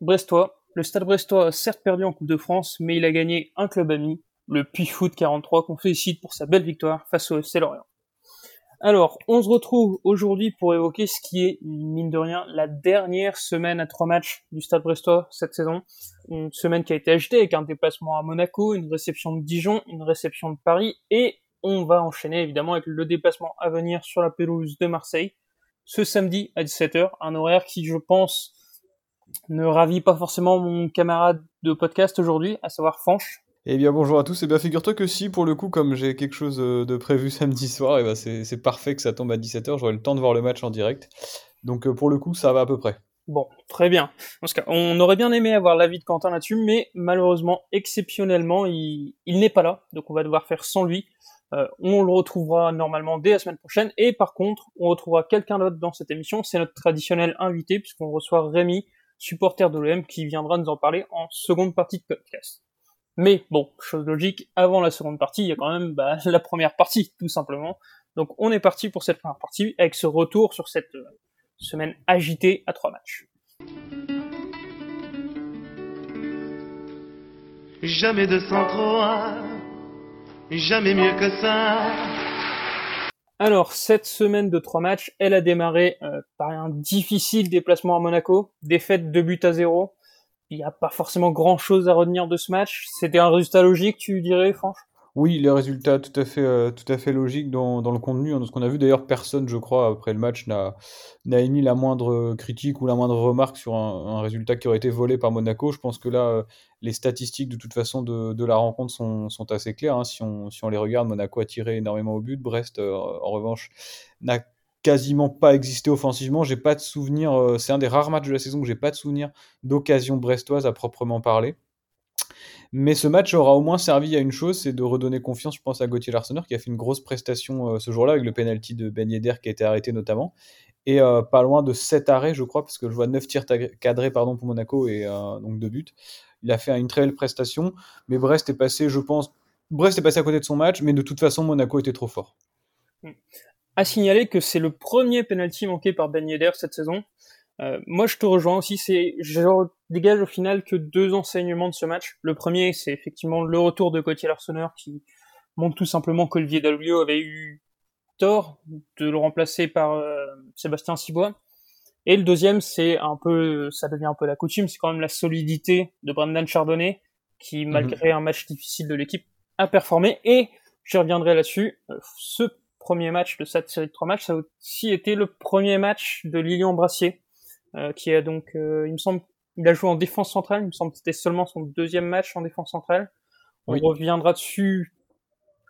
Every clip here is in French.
brestois. Le Stade brestois a certes perdu en Coupe de France, mais il a gagné un club ami, le Puy Foot 43, qu'on félicite pour sa belle victoire face au FC Lorient. Alors, on se retrouve aujourd'hui pour évoquer ce qui est, mine de rien, la dernière semaine à trois matchs du Stade Brestois cette saison. Une semaine qui a été agitée avec un déplacement à Monaco, une réception de Dijon, une réception de Paris, et on va enchaîner évidemment avec le déplacement à venir sur la pelouse de Marseille ce samedi à 17h, un horaire qui, je pense, ne ravit pas forcément mon camarade de podcast aujourd'hui, à savoir Fanche. Eh bien bonjour à tous, et eh bien figure-toi que si pour le coup comme j'ai quelque chose euh, de prévu samedi soir, et eh ben c'est parfait que ça tombe à 17h, j'aurai le temps de voir le match en direct. Donc euh, pour le coup ça va à peu près. Bon, très bien. En ce cas, on aurait bien aimé avoir l'avis de Quentin là-dessus, mais malheureusement, exceptionnellement, il, il n'est pas là, donc on va devoir faire sans lui. Euh, on le retrouvera normalement dès la semaine prochaine, et par contre, on retrouvera quelqu'un d'autre dans cette émission, c'est notre traditionnel invité, puisqu'on reçoit Rémi, supporter de l'OM, qui viendra nous en parler en seconde partie de podcast. Mais bon, chose logique, avant la seconde partie, il y a quand même bah, la première partie, tout simplement. Donc on est parti pour cette première partie avec ce retour sur cette euh, semaine agitée à trois matchs. Jamais de trop jamais mieux que ça. Alors, cette semaine de trois matchs, elle a démarré euh, par un difficile déplacement à Monaco, défaite de but à zéro, il n'y a pas forcément grand chose à retenir de ce match. C'était un résultat logique, tu dirais, Franche? Oui, les résultats tout à fait, euh, logiques dans, le contenu. Hein, ce qu'on a vu, d'ailleurs, personne, je crois, après le match, n'a, émis la moindre critique ou la moindre remarque sur un, résultat qui aurait été volé par Monaco. Je pense que là, euh, les statistiques, de toute façon, de, la rencontre sont, assez claires. Hein. Si, on, les regarde, Monaco a tiré énormément au but. Brest, euh, en revanche, n'a quasiment pas existé offensivement. J'ai pas de souvenir. Euh, c'est un des rares matchs de la saison que j'ai pas de souvenir d'occasion brestoise à proprement parler. Mais ce match aura au moins servi à une chose, c'est de redonner confiance, je pense, à Gauthier Larsonneur, qui a fait une grosse prestation euh, ce jour-là, avec le penalty de Ben Yedder qui a été arrêté notamment. Et euh, pas loin de 7 arrêts, je crois, parce que je vois 9 tirs cadrés pardon, pour Monaco et donc 2 buts. Il a fait une très belle prestation, mais Brest est passé, je pense, Brest est passé à côté de son match, mais de toute façon, Monaco était trop fort. Mm à signaler que c'est le premier penalty manqué par Ben Yedder cette saison. Euh, moi, je te rejoins aussi. C'est, je dégage au final que deux enseignements de ce match. Le premier, c'est effectivement le retour de Gauthier Larsonneur qui montre tout simplement qu'Olivier Dalglio avait eu tort de le remplacer par euh, Sébastien Cibois. Et le deuxième, c'est un peu, ça devient un peu la coutume, c'est quand même la solidité de Brendan Chardonnay qui, mhm. malgré un match difficile de l'équipe, a performé. Et je reviendrai là-dessus. Euh, ce premier match de cette série de trois matchs, ça a aussi été le premier match de Lilian Brassier, qui a donc, euh, il me semble, il a joué en défense centrale, il me semble que c'était seulement son deuxième match en défense centrale. On reviendra dessus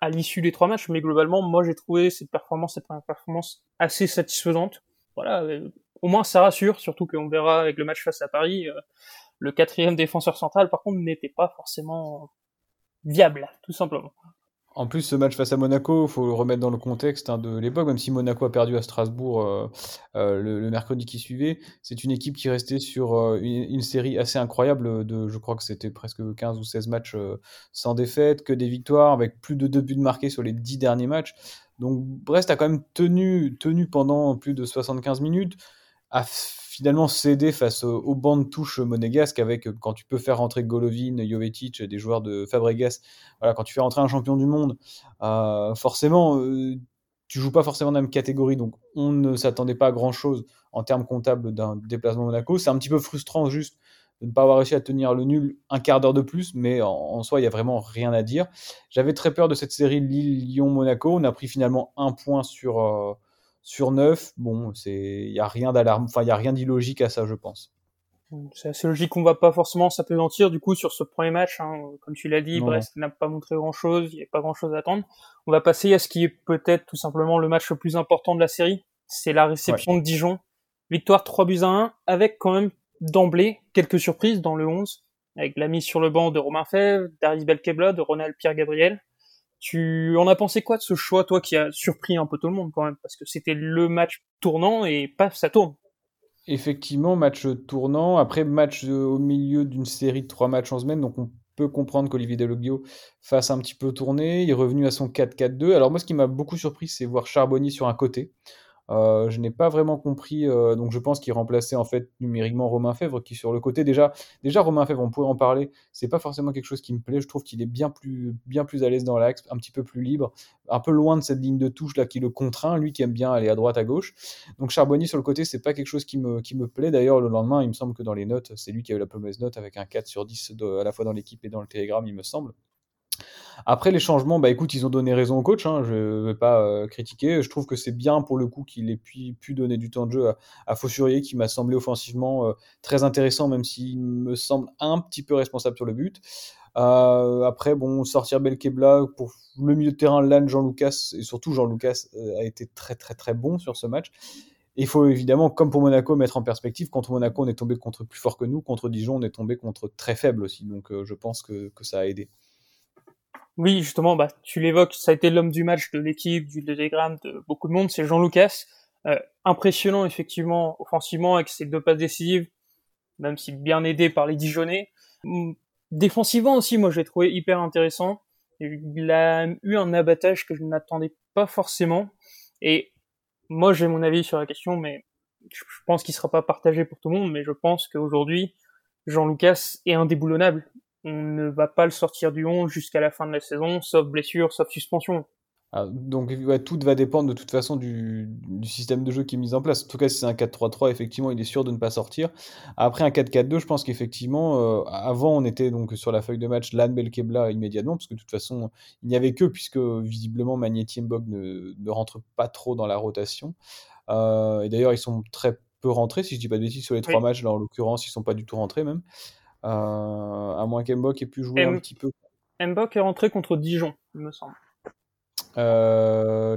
à l'issue des trois matchs, mais globalement, moi j'ai trouvé cette performance, cette première performance assez satisfaisante. Voilà, euh, au moins ça rassure, surtout qu'on verra avec le match face à Paris, le quatrième défenseur central, par contre, n'était pas forcément viable, tout simplement. En plus, ce match face à Monaco, il faut le remettre dans le contexte hein, de l'époque, même si Monaco a perdu à Strasbourg euh, euh, le, mercredi qui suivait, c'est une équipe qui restait sur euh, une, série assez incroyable de, je crois que c'était presque 15 ou 16 matchs sans défaite, que des victoires, avec plus de deux buts marqués sur les 10 derniers matchs. Donc Brest a quand même tenu, tenu pendant plus de 75 minutes, a finalement cédé face au, banc de touche monégasque avec quand tu peux faire rentrer Golovin, Jovetic, des joueurs de Fabregas, voilà, quand tu fais rentrer un champion du monde, euh, forcément, euh, tu joues pas forcément dans la même catégorie, donc on ne s'attendait pas à grand chose en termes comptables d'un déplacement Monaco. C'est un petit peu frustrant juste de ne pas avoir réussi à tenir le nul un quart d'heure de plus, mais en, soi, il n'y a vraiment rien à dire. J'avais très peur de cette série Lille-Lyon-Monaco. On a pris finalement un point sur, euh, sur 9, bon, il n'y a rien d'alarme, enfin, il y a rien d'illogique à ça, je pense. C'est assez logique qu'on va pas forcément s'apesantir du coup sur ce premier match. Hein. Comme tu l'as dit, Brest n'a pas montré grand chose, il n'y a pas grand chose à attendre. On va passer à ce qui est peut-être tout simplement le match le plus important de la série. C'est la réception de Dijon. Victoire 3 buts à 1, avec quand même d'emblée quelques surprises dans le 11, avec la mise sur le banc de Romain Fèvre, Darius Belkebla, de Ronald Pierre-Gabriel. Tu en as pensé quoi de ce choix, toi, qui a surpris un peu tout le monde quand même, parce que c'était le match tournant et paf, ça tourne. Effectivement, match tournant. Après, match euh, au milieu d'une série de trois matchs en semaine, donc on peut comprendre qu'Olivier Deloglio fasse un petit peu tourner. Il est revenu à son 4-4-2. Alors moi, ce qui m'a beaucoup surpris, c'est voir Charbonnier sur un côté. Euh, je n'ai pas vraiment compris, euh, donc je pense qu'il remplaçait en fait numériquement Romain Fèvre, qui sur le côté déjà, déjà Romain Fèvre, on pourrait en parler. C'est pas forcément quelque chose qui me plaît. Je trouve qu'il est bien plus, bien plus à l'aise dans l'axe, un petit peu plus libre, un peu loin de cette ligne de touche là qui le contraint, lui qui aime bien aller à droite à gauche. Donc Charbonnier sur le côté, c'est pas quelque chose qui me, qui me plaît. D'ailleurs, le lendemain, il me semble que dans les notes, c'est lui qui a eu la mauvaise note avec un 4 sur 10 à la fois dans l'équipe et dans le télégramme, il me semble. Après les changements, bah écoute, ils ont donné raison au coach, hein, je ne vais pas euh, critiquer. Je trouve que c'est bien pour le coup qu'il ait pu, donner du temps de jeu à, à Faussurier, qui m'a semblé offensivement euh, très intéressant, même s'il me semble un petit peu responsable sur le but. Euh, après, bon, sortir Belkebla pour le milieu de terrain, Lannes, Jean-Lucas, et surtout Jean-Lucas a été très très très bon sur ce match. il faut évidemment, comme pour Monaco, mettre en perspective. Contre Monaco, on est tombé contre plus fort que nous. Contre Dijon, on est tombé contre très faible aussi. Donc je pense que ça a aidé. Oui, justement, bah, tu l'évoques, ça a été l'homme du match de l'équipe, du télégramme, de beaucoup de monde, c'est Jean Lucas. Euh, impressionnant, effectivement, offensivement, avec ses deux passes décisives, même si bien aidé par les Dijonais. Hum, défensivement aussi, moi, j'ai trouvé hyper intéressant. Il a eu un abattage que je n'attendais pas forcément. Et moi, j'ai mon avis sur la question, mais je pense qu'il sera pas partagé pour tout le monde, mais je pense qu'aujourd'hui, Jean Lucas est indéboulonnable on ne va pas le sortir du 11 jusqu'à la fin de la saison, sauf blessure, sauf suspension. Ah, donc tout va dépendre de toute façon du, système de jeu qui est mis en place. En tout cas, si c'est un 4-3-3, effectivement, il est sûr de ne pas sortir. Après un 4-4-2, je pense qu'effectivement, euh, avant, on était donc sur la feuille de match Lan Belkebla immédiatement, parce que de toute façon, il n'y avait que, puisque visiblement Magnetti Mbog ne, ne rentre pas trop dans la rotation. Euh, et d'ailleurs, ils sont très peu rentrés, si je dis pas de bêtises, sur les trois matchs, là en l'occurrence, ils sont pas du tout rentrés même. À moins qu'Embok ait pu jouer un petit peu. Mbok est rentré contre Dijon, il me semble. Euh,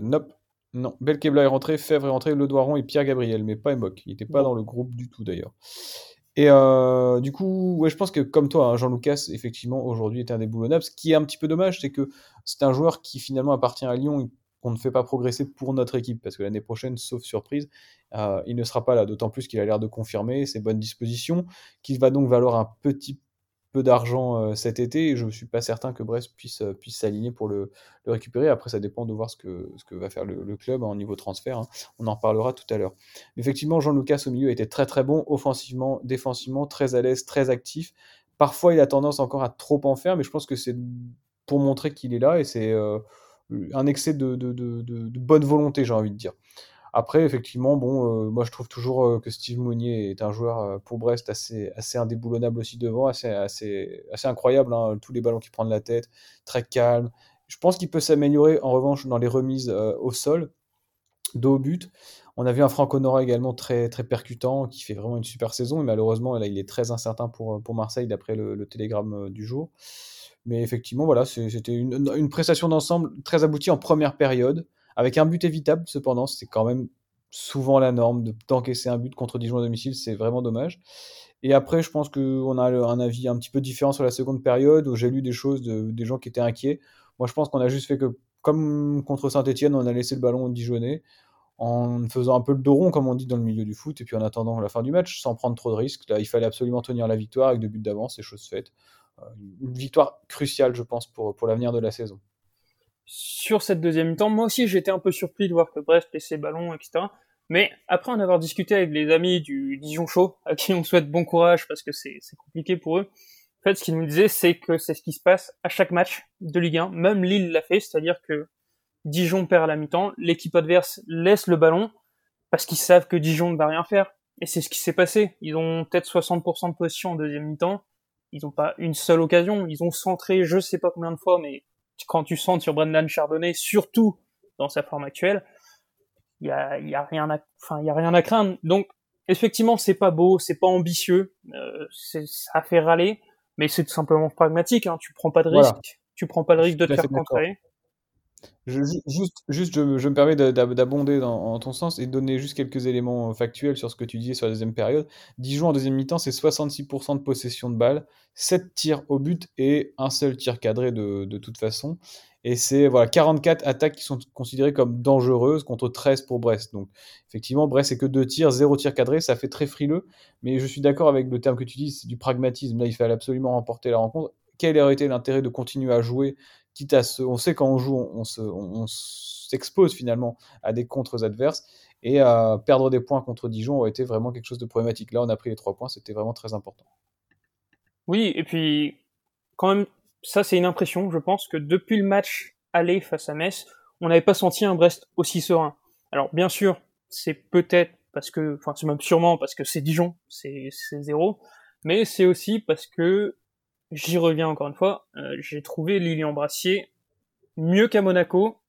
nope. Non, Belkebla est rentré, Fèvre est rentré, Le Doiron et Pierre Gabriel, mais pas Mbok. Il n'était pas dans le groupe du tout d'ailleurs. Et euh, du coup, ouais, je pense que comme toi, hein, Jean Lucas, effectivement, aujourd'hui est indéboulonnable. Ce qui est un petit peu dommage, c'est que c'est un joueur qui finalement appartient à Lyon qu'on ne fait pas progresser pour notre équipe, parce que l'année prochaine, sauf surprise, euh, il ne sera pas là, d'autant plus qu'il a l'air de confirmer ses bonnes dispositions, qu'il va donc valoir un petit peu d'argent euh, cet été, et je ne suis pas certain que Brest puisse, euh, puisse s'aligner pour le, récupérer. Après, ça dépend de voir ce que, ce que va faire le, club en niveau transfert, hein. on en reparlera tout à l'heure. Effectivement, Jean-Lucas au milieu était très très bon, offensivement, défensivement, très à l'aise, très actif. Parfois, il a tendance encore à trop en faire, mais je pense que c'est pour montrer qu'il est là, et c'est un excès de, bonne volonté, j'ai envie de dire. Après, effectivement, bon, euh, moi je trouve toujours euh, que Steve Monnier est un joueur euh, pour Brest assez, indéboulonnable aussi devant, assez, incroyable, hein, tous les ballons qu'il prend de la tête, très calme. Je pense qu'il peut s'améliorer en revanche dans les remises au sol, dos au but. On a vu un Franck Honora également très, très percutant, qui fait vraiment une super saison, et malheureusement, là, il est très incertain pour, pour Marseille d'après le, le, télégramme du jour. Mais effectivement, voilà, c'était une, prestation d'ensemble très aboutie en première période, avec un but évitable cependant. C'est quand même souvent la norme de d'encaisser un but contre Dijon à domicile, c'est vraiment dommage. Et après, je pense qu'on a un avis un petit peu différent sur la seconde période, où j'ai lu des choses, de, des gens qui étaient inquiets. Moi, je pense qu'on a juste fait que, comme contre Saint-Etienne, on a laissé le ballon Dijonais, en faisant un peu le dos rond, comme on dit dans le milieu du foot, et puis en attendant la fin du match, sans prendre trop de risques. Là, il fallait absolument tenir la victoire avec deux buts d'avance, c'est chose faite. Une victoire cruciale, je pense, pour, pour l'avenir de la saison. Sur cette deuxième mi-temps, moi aussi j'étais un peu surpris de voir que Brest laissait ballon, etc. Mais après en avoir discuté avec les amis du Dijon Show, à qui on souhaite bon courage parce que c'est compliqué pour eux, en fait ce qu'ils nous disaient c'est que c'est ce qui se passe à chaque match de Ligue 1. Même Lille l'a fait, c'est-à-dire que Dijon perd à la mi-temps, l'équipe adverse laisse le ballon parce qu'ils savent que Dijon ne va rien faire. Et c'est ce qui s'est passé. Ils ont peut-être 60% de position en deuxième mi-temps ils n'ont pas une seule occasion. Ils ont centré je sais pas combien de fois, mais quand tu centres sur Brendan Chardonnay, surtout dans sa forme actuelle, il y a, y a rien à, enfin, il y a rien à craindre. Donc, effectivement, c'est pas beau, c'est pas ambitieux, euh, ça fait râler, mais c'est tout simplement pragmatique. Hein. Tu prends pas de risque, tu prends pas le risque de te faire contrer. Je, juste, je, me permets d'abonder en ton sens et de donner juste quelques éléments euh, factuels sur ce que tu disais sur la deuxième période. Dijon en deuxième mi-temps, c'est 66% de possession de balle, 7 tirs au but et un seul tir cadré de, de toute façon. Et c'est voilà, 44 attaques qui sont considérées comme dangereuses contre 13 pour Brest. Donc effectivement, Brest, c'est que 2 tirs, 0 tir cadré, ça fait très frileux. Mais je suis d'accord avec le terme que tu dis, c'est du pragmatisme. Là, il fallait absolument remporter la rencontre. Quel aurait été l'intérêt de continuer à jouer quitte à on sait quand on joue, on, se, on, s'expose finalement à des contres adverses et perdre des points contre Dijon aurait été vraiment quelque chose de problématique. Là, on a pris les trois points, c'était vraiment très important. Oui, et puis quand même, ça c'est une impression, je pense que depuis le match aller face à Metz, on n'avait pas senti un Brest aussi serein. Alors bien sûr, c'est peut-être parce que, enfin c'est même sûrement parce que c'est Dijon, c'est zéro, mais c'est aussi parce que j'y reviens encore une fois, euh, j'ai trouvé Lilian Brassier mieux qu'à Monaco,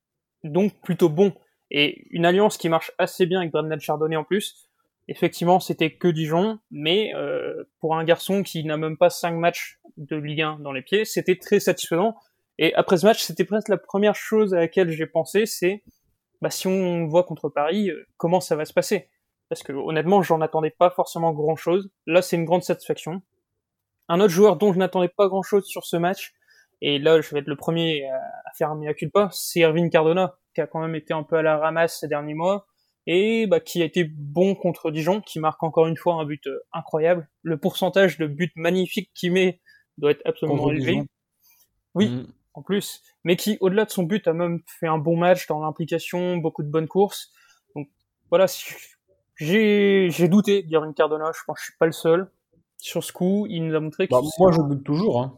donc plutôt bon. Et une alliance qui marche assez bien avec Brendan Chardonnay en plus. Effectivement, c'était que Dijon, mais euh, pour un garçon qui n'a même pas 5 matchs de Ligue 1 dans les pieds, c'était très satisfaisant. Et après ce match, c'était presque la première chose à laquelle j'ai pensé, c'est bah, si on voit contre Paris, euh, comment ça va se passer? Parce que honnêtement, j'en attendais pas forcément grand-chose. Là, c'est une grande satisfaction. Un autre joueur dont je n'attendais pas grand-chose sur ce match, et là, je vais être le premier à faire un mea culpa, c'est Erwin Cardona, qui a quand même été un peu à la ramasse ces derniers mois, et bah, qui a été bon contre Dijon, qui marque encore une fois un but euh, incroyable. Le pourcentage de buts magnifiques qu'il met doit être absolument élevé. Oui, mm. en plus. Mais qui, au-delà de son but, a même fait un bon match dans l'implication, beaucoup de bonnes courses. Donc voilà, j'ai douté d'Irving Cardona, je pense que je suis pas le seul. Sur ce coup, il nous a montré bah, Moi, je doute toujours. Hein.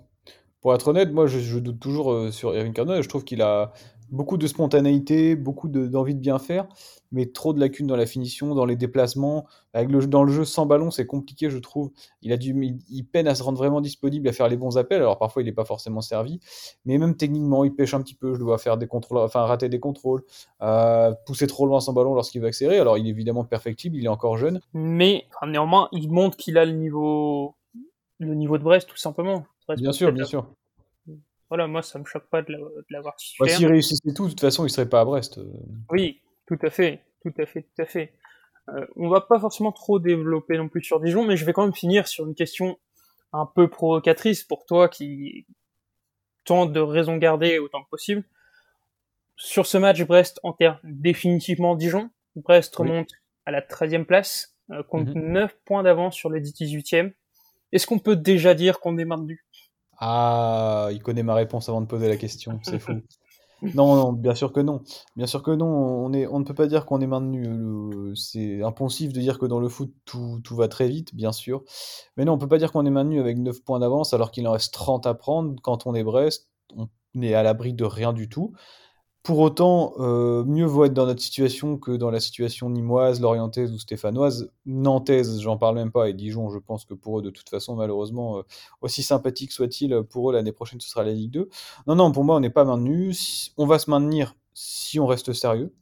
Pour être honnête, moi, je, doute toujours euh, sur Irving Cardona. Je trouve qu'il a beaucoup de spontanéité, beaucoup d'envie de, bien faire, mais trop de lacunes dans la finition, dans les déplacements. Avec le, dans le jeu sans ballon, c'est compliqué, je trouve. Il, a du, il, peine à se rendre vraiment disponible, à faire les bons appels. Alors parfois, il n'est pas forcément servi, mais même techniquement, il pêche un petit peu. Je dois faire des contrôles, enfin rater des contrôles, euh, pousser trop loin sans ballon lorsqu'il veut accélérer. Alors il est évidemment perfectible, il est encore jeune. Mais néanmoins, il montre qu'il a le niveau, le niveau de Brest, tout simplement. bien sûr, bien sûr. Voilà, moi, ça me choque pas de l'avoir bah, S'il réussissait tout, de toute façon, il serait pas à Brest. Euh. Oui, tout à fait, tout à fait, tout à fait. Euh, on va pas forcément trop développer non plus sur Dijon, mais je vais quand même finir sur une question un peu provocatrice pour toi qui tente de raison garder autant que possible. Sur ce match, Brest enterre définitivement Dijon. Brest remonte à la 13e place, euh, compte 9 mhm. points d'avance sur le 18e. Est-ce qu'on peut déjà dire qu'on est maintenu ah, il connaît ma réponse avant de poser la question, c'est fou. Non, non, bien sûr que non. Bien sûr que non, on, ne peut pas dire qu'on est maintenu. C'est impensif de dire que dans le foot, tout, tout, va très vite, bien sûr. Mais non, on peut pas dire qu'on est maintenu avec 9 points d'avance alors qu'il en reste 30 à prendre. Quand on est Brest, on est à l'abri de rien du tout. Pour autant, euh, mieux vaut être dans notre situation que dans la situation nimoise, lorientaise ou stéphanoise. Nantaise, j'en parle même pas, et Dijon, je pense que pour eux, de toute façon, malheureusement, euh, aussi sympathique soit-il, pour eux, l'année prochaine, ce sera la Ligue 2. Non, non, pour moi, on n'est pas maintenu. On va se maintenir si on reste sérieux.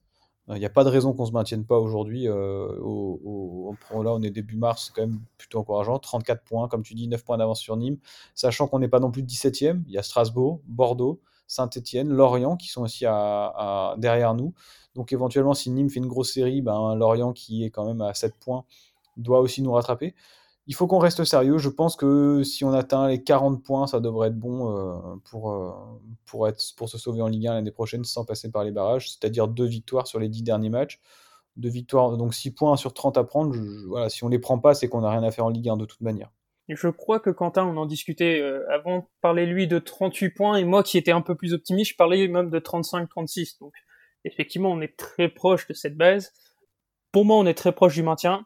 Il n'y a pas de raison qu'on ne se maintienne pas aujourd'hui. Euh, là, on est début mars, c'est quand même plutôt encourageant. 34 points, comme tu dis, 9 points d'avance sur Nîmes, sachant qu'on n'est pas non plus 17e. Il y a Strasbourg, Bordeaux, Saint-Etienne, Lorient qui sont aussi derrière nous. Donc éventuellement, si Nîmes fait une grosse série, ben, Lorient qui est quand même à 7 points doit aussi nous rattraper. Il faut qu'on reste sérieux. Je pense que si on atteint les 40 points, ça devrait être bon euh, pour, euh, pour, se sauver en Ligue 1 l'année prochaine sans passer par les barrages, c'est-à-dire deux victoires sur les 10 derniers matchs. Deux victoires, donc 6 points sur 30 à prendre. voilà, si on les prend pas, c'est qu'on n'a rien à faire en Ligue 1 de toute manière. Je crois que Quentin, on en discutait euh, avant, parlait lui de 38 points, et moi qui étais un peu plus optimiste, je parlais même de 35-36. Donc effectivement, on est très proche de cette base. Pour moi, on est très proche du maintien.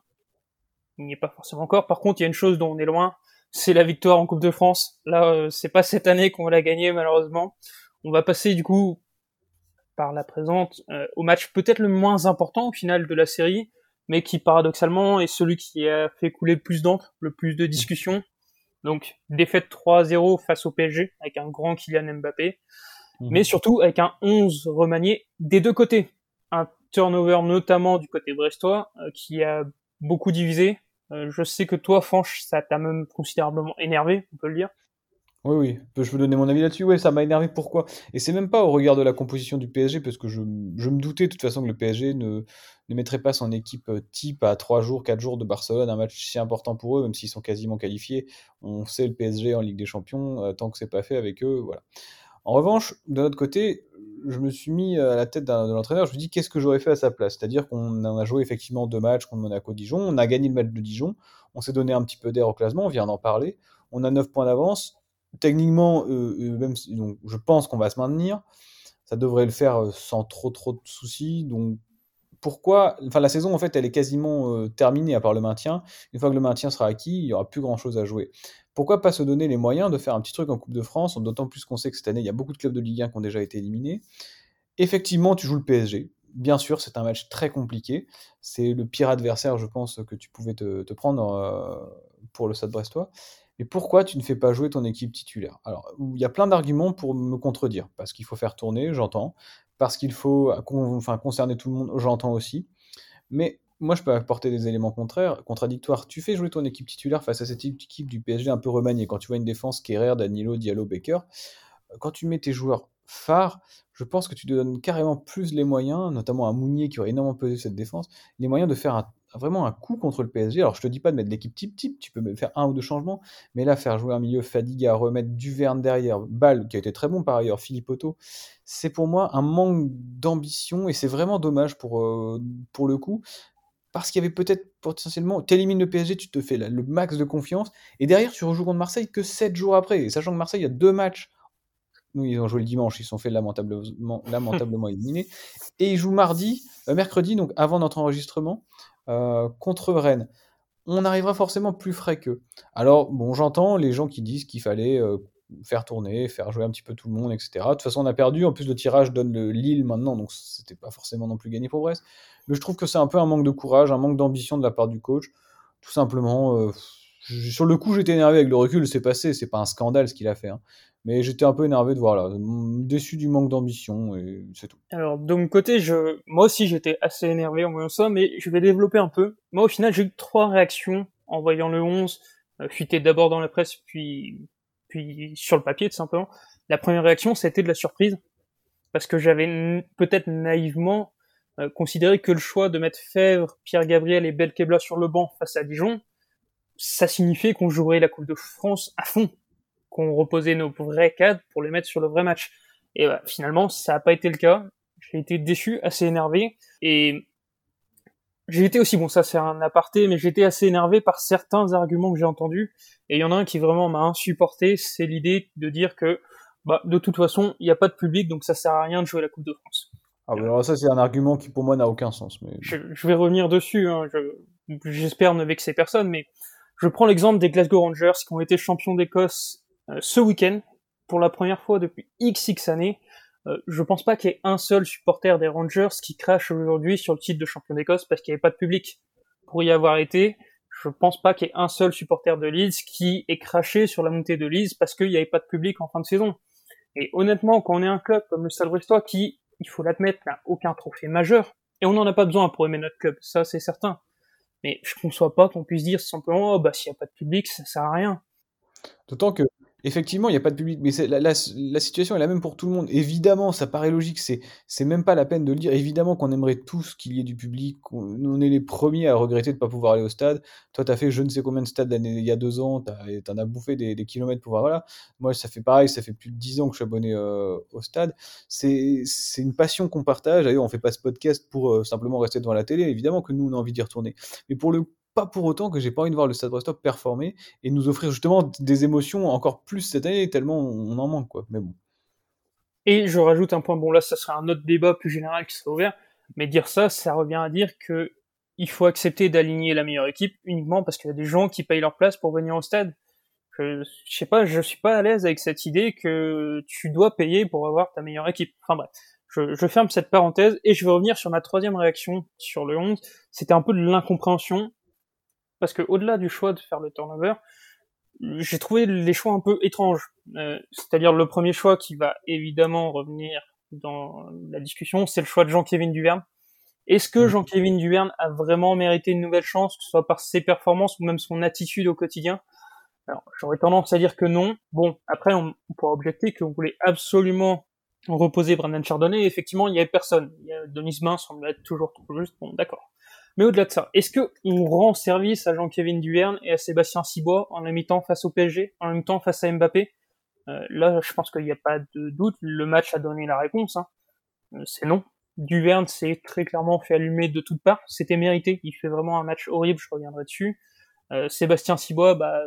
Il n'y est pas forcément encore. Par contre, il y a une chose dont on est loin, c'est la victoire en Coupe de France. Là, euh, c'est pas cette année qu'on va la gagner, malheureusement. On va passer du coup par la présente euh, au match peut-être le moins important au final de la série, mais qui paradoxalement est celui qui a fait couler le plus d'encre, le plus de discussions. Donc défaite 3-0 face au PSG avec un grand Kylian Mbappé, mhm. mais surtout avec un 11 remanié des deux côtés. Un turnover notamment du côté brestois euh, qui a beaucoup divisé. Euh, je sais que toi, Fanch, ça t'a même considérablement énervé, on peut le dire. Oui, oui, je peux donner mon avis là-dessus. Oui, ça m'a énervé. Pourquoi? Et c'est même pas au regard de la composition du PSG, parce que je, je me doutais de toute façon que le PSG ne, ne mettrait pas son équipe euh, type à 3 jours, 4 jours de Barcelone, un match si important pour eux, même s'ils sont quasiment qualifiés. On sait le PSG en Ligue des Champions, euh, tant que c'est pas fait avec eux, voilà. En revanche, de notre côté, je me suis mis à la tête de l'entraîneur, je me dis qu'est-ce que j'aurais fait à sa place? C'est-à-dire qu'on a joué effectivement deux matchs contre Monaco-Dijon, on a gagné le match de Dijon, on s'est donné un petit peu d'air au classement, on vient d'en parler, on a 9 points d'avance, techniquement, même donc, je pense qu'on va se maintenir. Ça devrait le faire sans trop trop de soucis. Donc pourquoi Enfin, la saison, en fait, elle est quasiment terminée à part le maintien. Une fois que le maintien sera acquis, il n'y aura plus grand-chose à jouer. Pourquoi pas se donner les moyens de faire un petit truc en Coupe de France, d'autant plus qu'on sait que cette année, il y a beaucoup de clubs de Ligue 1 qui ont déjà été éliminés. Effectivement, tu joues le PSG. Bien sûr, c'est un match très compliqué. C'est le pire adversaire, je pense, que tu pouvais te, prendre pour le Stade Brestois. Mais pourquoi tu ne fais pas jouer ton équipe titulaire? Alors, il y a plein d'arguments pour me contredire. Parce qu'il faut faire tourner, j'entends parce qu'il faut enfin, concerner tout le monde, j'entends aussi. Mais moi, je peux apporter des éléments contraires, contradictoires. Tu fais jouer ton équipe titulaire face à cette équipe du PSG un peu remaniée. Quand tu vois une défense Kerrer, Danilo, Diallo, Baker, euh, quand tu mets tes joueurs phares, je pense que tu te donnes carrément plus les moyens, notamment à Mounier qui aurait énormément pesé cette défense, les moyens de faire un vraiment un coup contre le PSG. Alors je te dis pas de mettre l'équipe type type, tu peux faire un ou deux changements, mais là faire jouer un milieu Fadiga, remettre Duverne derrière, Ball qui a été très bon par ailleurs, Philippe Otto, c'est pour moi un manque d'ambition et c'est vraiment dommage pour, euh, pour le coup. Parce qu'il y avait peut-être potentiellement, t'élimines le PSG, tu te fais le max de confiance, et derrière tu rejoues contre Marseille que 7 jours après. Et sachant que Marseille, il y a deux matchs nous, ils ont joué le dimanche, ils sont fait lamentablement, lamentablement éliminés. Et ils jouent mardi, euh, mercredi, donc avant notre enregistrement. Euh, contre Rennes, on arrivera forcément plus frais qu'eux. Alors, bon, j'entends les gens qui disent qu'il fallait euh, faire tourner, faire jouer un petit peu tout le monde, etc. De toute façon, on a perdu. En plus, le tirage donne le Lille maintenant, donc c'était pas forcément non plus gagné pour Brest. Mais je trouve que c'est un peu un manque de courage, un manque d'ambition de la part du coach. Tout simplement, euh, sur le coup, j'étais énervé avec le recul, c'est passé, c'est pas un scandale ce qu'il a fait. Hein. Mais j'étais un peu énervé de voir là, déçu du manque d'ambition et c'est tout. Alors de mon côté, je, moi aussi j'étais assez énervé en voyant ça, mais je vais développer un peu. Moi au final j'ai eu trois réactions en voyant le 11 euh, fuiter d'abord dans la presse puis puis sur le papier tout simplement. La première réaction c'était de la surprise parce que j'avais peut-être naïvement euh, considéré que le choix de mettre Fèvre, Pierre Gabriel et Belkebla sur le banc face à Dijon, ça signifiait qu'on jouerait la Coupe de France à fond qu'on reposait nos vrais cadres pour les mettre sur le vrai match. Et bah, finalement, ça n'a pas été le cas. J'ai été déçu, assez énervé, et j'ai été aussi, bon ça c'est un aparté, mais j'étais assez énervé par certains arguments que j'ai entendus, et il y en a un qui vraiment m'a insupporté, c'est l'idée de dire que bah, de toute façon, il n'y a pas de public, donc ça sert à rien de jouer la Coupe de France. Ah, alors ça c'est un argument qui pour moi n'a aucun sens. Mais... Je, vais revenir dessus, hein, j'espère ne vexer personne, mais je prends l'exemple des Glasgow Rangers qui ont été champions d'Écosse ce week-end, pour la première fois depuis XX années, euh, je pense pas qu'il y ait un seul supporter des Rangers qui crache aujourd'hui sur le titre de champion d'Écosse parce qu'il n'y avait pas de public. Pour y avoir été, je pense pas qu'il y ait un seul supporter de Leeds qui ait craché sur la montée de Leeds parce qu'il n'y avait pas de public en fin de saison. Et honnêtement, quand on est un club comme le Stade Brestois qui, il faut l'admettre, n'a aucun trophée majeur, et on n'en a pas besoin pour aimer notre club, ça c'est certain. Mais je conçois pas qu'on puisse dire simplement, oh, bah s'il n'y a pas de public, ça sert à rien. D'autant que Effectivement, il n'y a pas de public, mais la, la, situation est la même pour tout le monde. Évidemment, ça paraît logique, c'est, même pas la peine de le dire. Évidemment qu'on aimerait tous qu'il y ait du public. On, est les premiers à regretter de ne pas pouvoir aller au stade. Toi, tu as fait je ne sais combien de stades il y a deux ans, tu en as bouffé des, kilomètres pour voir. Voilà. Moi, ça fait pareil, ça fait plus de dix ans que je suis abonné euh, au stade. C'est, c'est une passion qu'on partage. D'ailleurs, on fait pas ce podcast pour euh, simplement rester devant la télé. Évidemment que nous, on a envie d'y retourner. Mais pour le pas pour autant que j'ai pas envie de voir le Stade Brestois performer et nous offrir justement des émotions encore plus cette année, tellement on en manque, quoi. Mais bon. Et je rajoute un point, bon là, ça serait un autre débat plus général qui serait ouvert, mais dire ça, ça revient à dire que il faut accepter d'aligner la meilleure équipe uniquement parce qu'il y a des gens qui payent leur place pour venir au stade. Je, je sais pas, je suis pas à l'aise avec cette idée que tu dois payer pour avoir ta meilleure équipe. Enfin bref, je, je, ferme cette parenthèse et je vais revenir sur ma troisième réaction sur le 11. C'était un peu de l'incompréhension parce que au-delà du choix de faire le turnover, j'ai trouvé les choix un peu étranges. Euh, c'est-à-dire le premier choix qui va évidemment revenir dans la discussion, c'est le choix de Jean-Kévin Duverne. Est-ce que mm. Jean-Kévin Duverne a vraiment mérité une nouvelle chance, que ce soit par ses performances ou même son attitude au quotidien? Alors, j'aurais tendance à dire que non. Bon, après, on, pourra objecter qu'on voulait absolument reposer Brandon Chardonnay. effectivement, il y avait personne. Il y a Denis Main semble être toujours trop juste. Bon, d'accord. Mais au-delà de ça, est-ce que on rend service à Jean-Kévin Duverne et à Sébastien Cibois en la mettant face au PSG, en même temps face à Mbappé? Euh, Là, je pense qu'il n'y a pas de doute. Le match a donné la réponse. Hein. Euh, c'est non. Duverne s'est très clairement fait allumer de toutes parts. C'était mérité. Il fait vraiment un match horrible. Je reviendrai dessus. Euh, Sébastien Cibois, bah,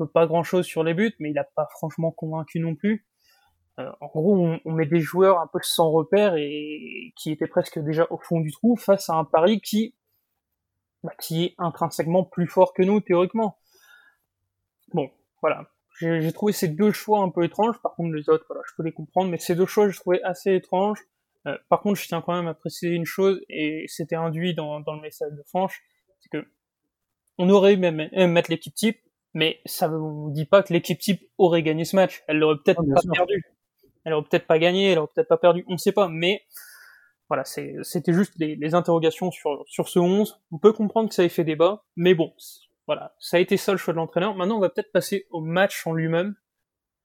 peut pas grand chose sur les buts, mais il a pas franchement convaincu non plus. Euh, en gros, on, met des joueurs un peu sans repère et qui étaient presque déjà au fond du trou face à un Paris qui, bah, qui est intrinsèquement plus fort que nous théoriquement. Bon, voilà. J'ai trouvé ces deux choix un peu étranges. Par contre, les autres, voilà, je peux les comprendre, mais ces deux choix, je trouvais assez étranges. Euh, par contre, je tiens quand même à préciser une chose, et c'était induit dans, dans le message de Franche, c'est que on aurait même mettre l'équipe type, mais ça ne dit pas que l'équipe type aurait gagné ce match. Elle l'aurait peut-être ah, pas perdu. Elle aurait peut-être pas gagné, elle aurait peut-être pas perdu, on ne sait pas, mais voilà, c'était juste les, interrogations sur, sur ce 11. On peut comprendre que ça ait fait débat, mais bon, voilà, ça a été ça le choix de l'entraîneur. Maintenant, on va peut-être passer au match en lui-même.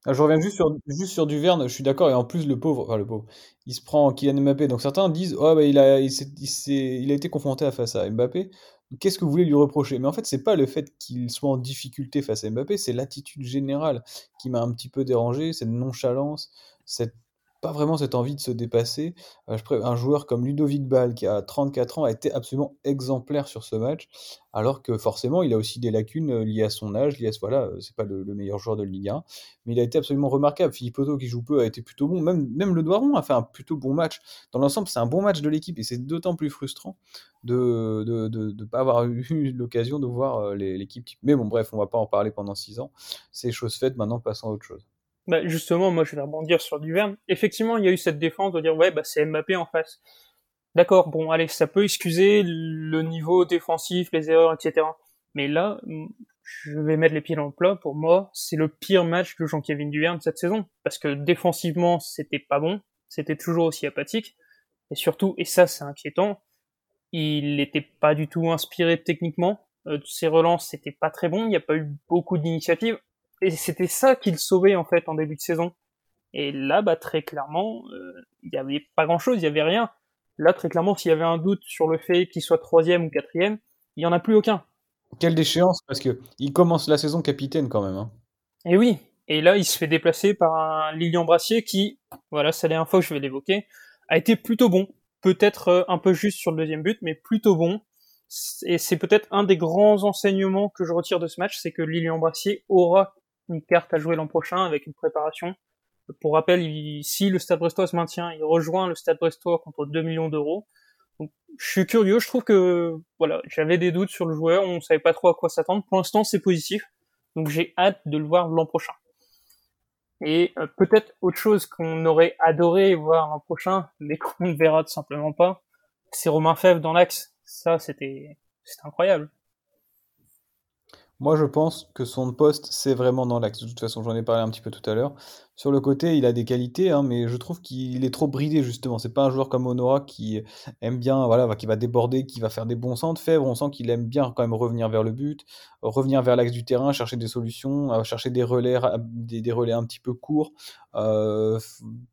Ah, je reviens juste sur, juste sur Duverne, je suis d'accord, et en plus, le pauvre, enfin le pauvre, il se prend Kylian Mbappé. Donc certains disent, oh, bah, il, a, il, a été confronté face à Mbappé. Qu'est-ce que vous voulez lui reprocher? Mais en fait, c'est pas le fait qu'il soit en difficulté face à Mbappé, c'est l'attitude générale qui m'a un petit peu dérangé, cette nonchalance, pas vraiment cette envie de se dépasser. Euh, un joueur comme Ludovic Ball, qui a 34 ans, a été absolument exemplaire sur ce match, alors que forcément, il a aussi des lacunes euh, liées à son âge, liées à ce, voilà, euh, c'est pas le, meilleur joueur de Ligue 1, mais il a été absolument remarquable. Philippe Otto, qui joue peu, a été plutôt bon. Même, même le Doiron a fait un plutôt bon match. Dans l'ensemble, c'est un bon match de l'équipe, et c'est d'autant plus frustrant de ne de, de, pas avoir eu l'occasion de voir l'équipe Mais bon, bref, on va pas en parler pendant 6 ans. C'est chose faite, maintenant passons à autre chose. Bah justement, moi je vais rebondir sur Duverne. Effectivement, il y a eu cette défense de dire ouais bah c'est Mbappé en face. D'accord, bon allez, ça peut excuser le niveau défensif, les erreurs, etc. Mais là, je vais mettre les pieds dans le plat. Pour moi, c'est le pire match de Jean-Kévin Duverne cette saison parce que défensivement, c'était pas bon, c'était toujours aussi apathique, et surtout, et ça c'est inquiétant, il n'était pas du tout inspiré techniquement. Euh, ses relances, c'était pas très bon. Il n'y a pas eu beaucoup d'initiatives et c'était ça qui le sauvait en fait en début de saison. Et là, bah très clairement, euh, il n'y avait pas grand-chose, il n'y avait rien. Là, très clairement, s'il y avait un doute sur le fait qu'il soit troisième ou quatrième, il n'y en a plus aucun. Quelle déchéance, parce que il commence la saison capitaine quand même. Hein. Et oui, et là, il se fait déplacer par un Lilian Brassier qui, voilà, c'est la dernière fois que je vais l'évoquer, a été plutôt bon. Peut-être euh, un peu juste sur le deuxième but, mais plutôt bon. Et c'est peut-être un des grands enseignements que je retire de ce match, c'est que Lilian Brassier aura une carte à jouer l'an prochain avec une préparation. Pour rappel, si le Stade Brestois se maintient, il rejoint le Stade Brestois contre 2 millions d'euros. Donc, je suis curieux, je trouve que voilà, j'avais des doutes sur le joueur, on savait pas trop à quoi s'attendre. Pour l'instant, c'est positif, donc j'ai hâte de le voir l'an prochain. Et euh, peut-être autre chose qu'on aurait adoré voir l'an prochain, mais qu'on ne verra tout simplement pas, c'est Romain Fèvre dans l'axe. Ça, c'était incroyable. Moi, je pense que son poste, c'est vraiment dans l'axe. De toute façon, j'en ai parlé un petit peu tout à l'heure. Sur le côté, il a des qualités, hein, mais je trouve qu'il est trop bridé, justement. C'est pas un joueur comme Honora qui aime bien, voilà, qui va déborder, qui va faire des bons centres. Fèvre, on sent qu'il aime bien quand même revenir vers le but, revenir vers l'axe du terrain, chercher des solutions, euh, chercher des relais, des, relais un petit peu courts, euh,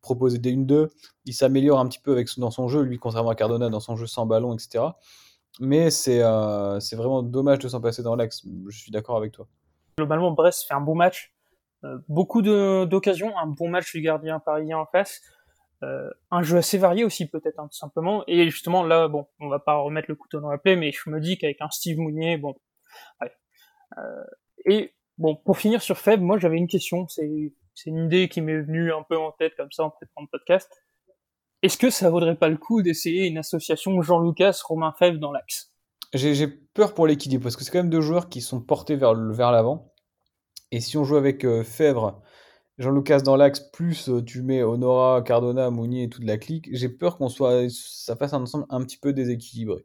proposer des 1-2. Il s'améliore un petit peu avec, dans son jeu, lui, contrairement à Cardona, dans son jeu sans ballon, etc. Mais euh, c'est vraiment dommage de s'en passer dans l'axe. Je suis d'accord avec toi. Globalement, Brest fait un bon match. Euh, beaucoup d'occasions, un bon match du gardien parisien en face. Euh, un jeu assez varié aussi peut-être hein, tout simplement et justement là bon on va pas remettre le couteau dans la plaie mais je me dis qu'avec un Steve Mounier bon et bon pour finir sur Feb moi j'avais une question c'est une idée qui m'est venue un peu en tête comme ça en préparant le podcast est-ce que ça vaudrait pas le coup d'essayer une association Jean-Lucas Romain Fèvre dans l'axe? J'ai peur pour l'équilibre parce que c'est quand même deux joueurs qui sont portés vers l'avant. Et si on joue avec euh, Fèvre, Jean-Lucas dans l'axe, plus euh, tu mets Honora, Cardona, Mounier et toute la clique, j'ai peur qu'on soit ça fasse un ensemble un petit peu déséquilibré.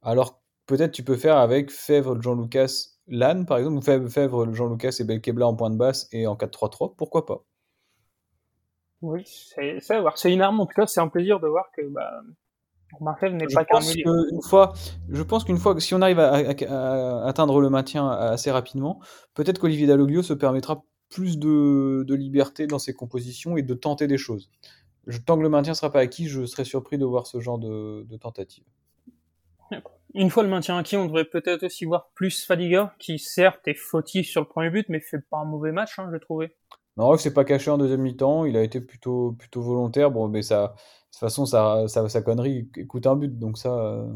Alors peut-être tu peux faire avec Fèvre, Jean-Lucas, Lannes par exemple, ou Fèvre, Jean-Lucas et Belkebla en point de basse et en 4-3-3, pourquoi pas? Oui, c'est C'est une arme, en tout cas, c'est un plaisir de voir que bah, n'est pas qu'un une fois, Je pense qu'une fois, si on arrive à, atteindre le maintien assez rapidement, peut-être qu'Olivier Dalloglio se permettra plus de, liberté dans ses compositions et de tenter des choses. Je, tant que le maintien ne sera pas acquis, je serais surpris de voir ce genre de, de tentative. Une fois le maintien acquis, on devrait peut-être aussi voir plus Fadiga, qui certes est fautif sur le premier but, mais fait pas un mauvais match, hein, je trouvais. Non, c'est pas caché en deuxième mi-temps. Il a été plutôt, plutôt volontaire. Bon, mais ça, de toute façon, ça, ça, sa connerie coûte un but. Donc ça. Euh.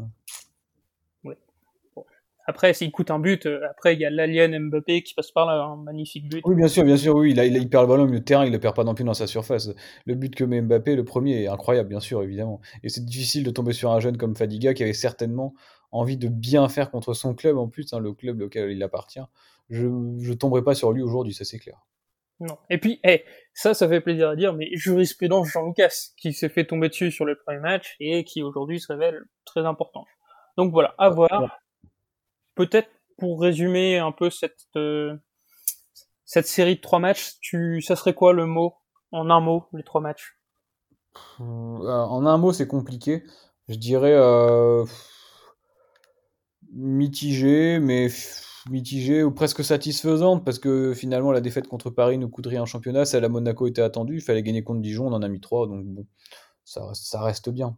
Après, s'il coûte un but, euh, après, il y a l'alien Mbappé qui passe par là, un magnifique but. Oui, bien sûr, bien sûr, oui. Il, a, il, perd le ballon au milieu de terrain, il le perd pas non plus dans sa surface. Le but que met Mbappé, le premier, est incroyable, bien sûr, évidemment. Et c'est difficile de tomber sur un jeune comme Fadiga qui avait certainement envie de bien faire contre son club, en plus, hein, le club auquel il appartient. Je ne tomberai pas sur lui aujourd'hui, ça c'est clair. Non. Et puis, hey, ça, ça fait plaisir à dire, mais jurisprudence Jean Lucas, qui s'est fait tomber dessus sur le premier match et qui aujourd'hui se révèle très important. Donc voilà, à voir. Peut-être pour résumer un peu cette euh, cette série de trois matchs, tu, ça serait quoi le mot en un mot les trois matchs? Euh, En un mot, c'est compliqué. Je dirais euh, mitigé, mais mitigé ou presque satisfaisante parce que finalement la défaite contre Paris nous coûterait un championnat. Celle à Monaco était attendue, il fallait gagner contre Dijon, on en a mis trois, donc bon, ça, ça reste bien.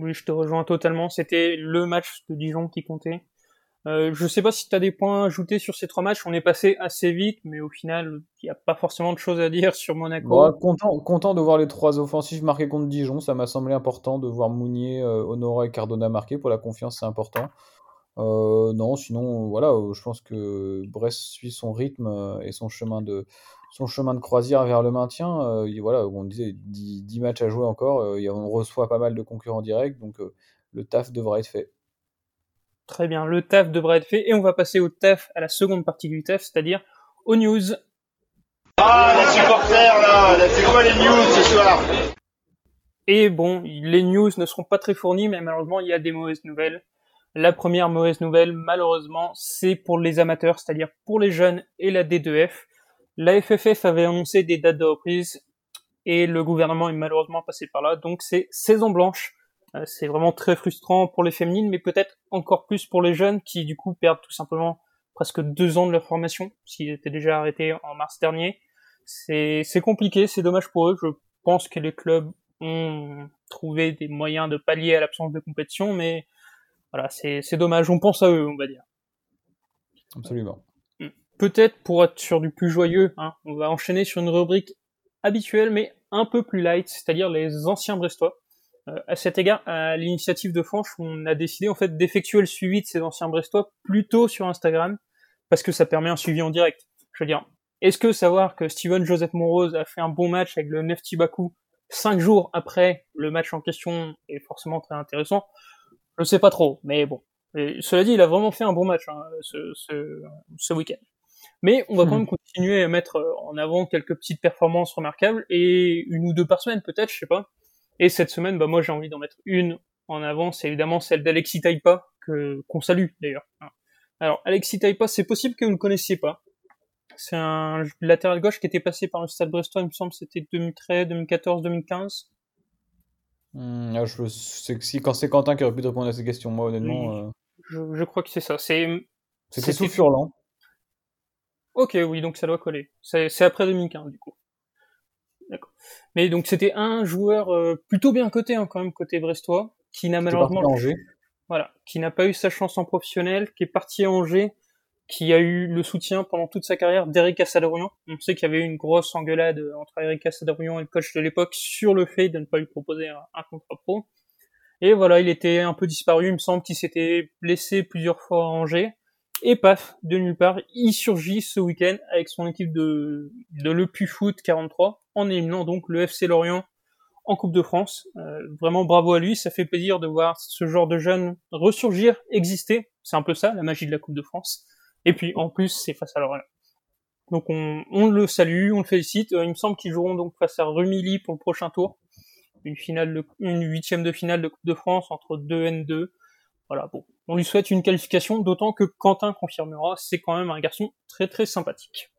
Oui, je te rejoins totalement. C'était le match de Dijon qui comptait. Euh, je sais pas si tu as des points à ajouter sur ces trois matchs. On est passé assez vite, mais au final, il n'y a pas forcément de choses à dire sur Monaco. content, content de voir les trois offensifs marqués contre Dijon. Ça m'a semblé important de voir Mounier, euh, Honora et Cardona marqués. Pour la confiance, c'est important. Euh, non, sinon, voilà, euh, je pense que Brest suit son rythme euh, et son chemin de, son chemin de croisière vers le maintien. Euh, voilà, on disait 10, 10, matchs à jouer encore. on reçoit pas mal de concurrents directs, donc le taf devra être fait. Très bien, le taf devrait être fait et on va passer au taf, à la seconde partie du taf, c'est-à-dire aux news. Ah, les supporters là, c'est quoi les news ce soir? Et bon, les news ne seront pas très fournies, mais malheureusement, il y a des mauvaises nouvelles. La première mauvaise nouvelle, malheureusement, c'est pour les amateurs, c'est-à-dire pour les jeunes et la D2F. La FFF avait annoncé des dates de reprise et le gouvernement est malheureusement passé par là, donc c'est saison blanche euh, c'est vraiment très frustrant pour les féminines, mais peut-être encore plus pour les jeunes qui du coup perdent tout simplement presque deux ans de leur formation, s'ils étaient déjà arrêtés en mars dernier. C'est, c'est compliqué, c'est dommage pour eux. Je pense que les clubs ont trouvé des moyens de pallier à l'absence de compétition, mais voilà, c'est, dommage. On pense à eux, on va dire. Absolument. Hmm. Peut-être pour être sur du plus joyeux, hein, on va enchaîner sur une rubrique habituelle, mais un peu plus light, c'est-à-dire les anciens Brestois. Euh, à cet égard, à l'initiative de Franche, on a décidé en fait d'effectuer le suivi de ces anciens Brestois plutôt sur Instagram parce que ça permet un suivi en direct. Je veux dire, est-ce que savoir que Steven Joseph Monrose a fait un bon match avec le Nefti Baku cinq jours après le match en question est forcément très intéressant? Je sais pas trop, mais bon. cela dit, il a vraiment fait un bon match hein, ce, ce, ce week-end. Mais on va quand hmm. même continuer à mettre en avant quelques petites performances remarquables et une ou deux par semaine peut-être, je sais pas. Et cette semaine, bah moi j'ai envie d'en mettre une en avant, c'est évidemment celle d'Alexis Taipa, que qu'on salue d'ailleurs. Alors Alexis Taipa, c'est possible que vous ne le connaissiez pas. C'est un latéral gauche qui était passé par le Stade Brestois, il me semble, c'était 2013, 2014, 2015. Je sais si quand c'est Quentin qui aurait pu répondre à ces questions, moi honnêtement. Euh, je, je, crois que c'est ça. C'est. C'était sous Furlan. Ok, oui, donc ça doit coller. C'est après 2015 du coup. Mais donc c'était un joueur euh, plutôt bien coté hein, quand même côté brestois, qui n'a malheureusement voilà, qui n'a pas eu sa chance en professionnel, qui est parti à Angers, qui a eu le soutien pendant toute sa carrière d'Eric Assadorian. On sait qu'il y avait eu une grosse engueulade entre Eric Assadorian et le coach de l'époque sur le fait de ne pas lui proposer un, un contrat pro. Et voilà, il était un peu disparu, il me semble qu'il s'était blessé plusieurs fois à Angers. Et paf, de nulle part, il surgit ce week-end avec son équipe de, Le Foot 43, en éliminant donc le FC Lorient en Coupe de France. Euh, vraiment bravo à lui, ça fait plaisir de voir ce genre de jeunes ressurgir, exister. C'est un peu ça, la magie de la Coupe de France. Et puis en plus, c'est face à Lorient. Donc on, le salue, on le félicite. Euh, il me semble qu'ils joueront donc face à Rumilly pour le prochain tour. Une finale une huitième de finale de Coupe de France entre deux N2. Voilà, bon, on lui souhaite une qualification, d'autant que Quentin confirmera, c'est quand même un garçon très très sympathique.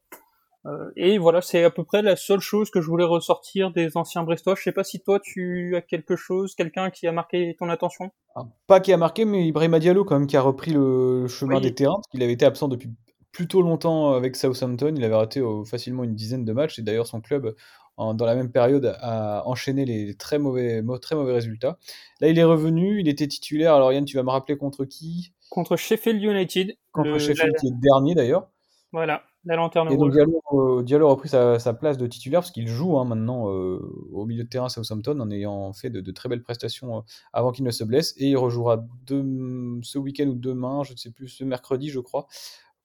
Euh, et voilà, c'est à peu près la seule chose que je voulais ressortir des anciens Brestois. Je sais pas si toi tu as quelque chose, quelqu'un qui a marqué ton attention? Ah, pas qui a marqué, mais Ibrahim Diallo quand même qui a repris le chemin des terrains, parce qu'il avait été absent depuis plutôt longtemps avec Southampton. Il avait raté euh, facilement une dizaine de matchs, et d'ailleurs son club dans la même période a enchaîné les très mauvais, très mauvais résultats. Là, il est revenu, il était titulaire. Alors, Yann, tu vas me rappeler contre qui? Contre Sheffield United. Contre Sheffield, qui est dernier d'ailleurs. Voilà. La lanterne Et donc. Diallo, euh, Diallo a repris sa, sa place de titulaire parce qu'il joue hein, maintenant euh, au milieu de terrain à Southampton en ayant fait de, de très belles prestations euh, avant qu'il ne se blesse. Et il rejouera ce week-end ou demain, je ne sais plus, ce mercredi je crois,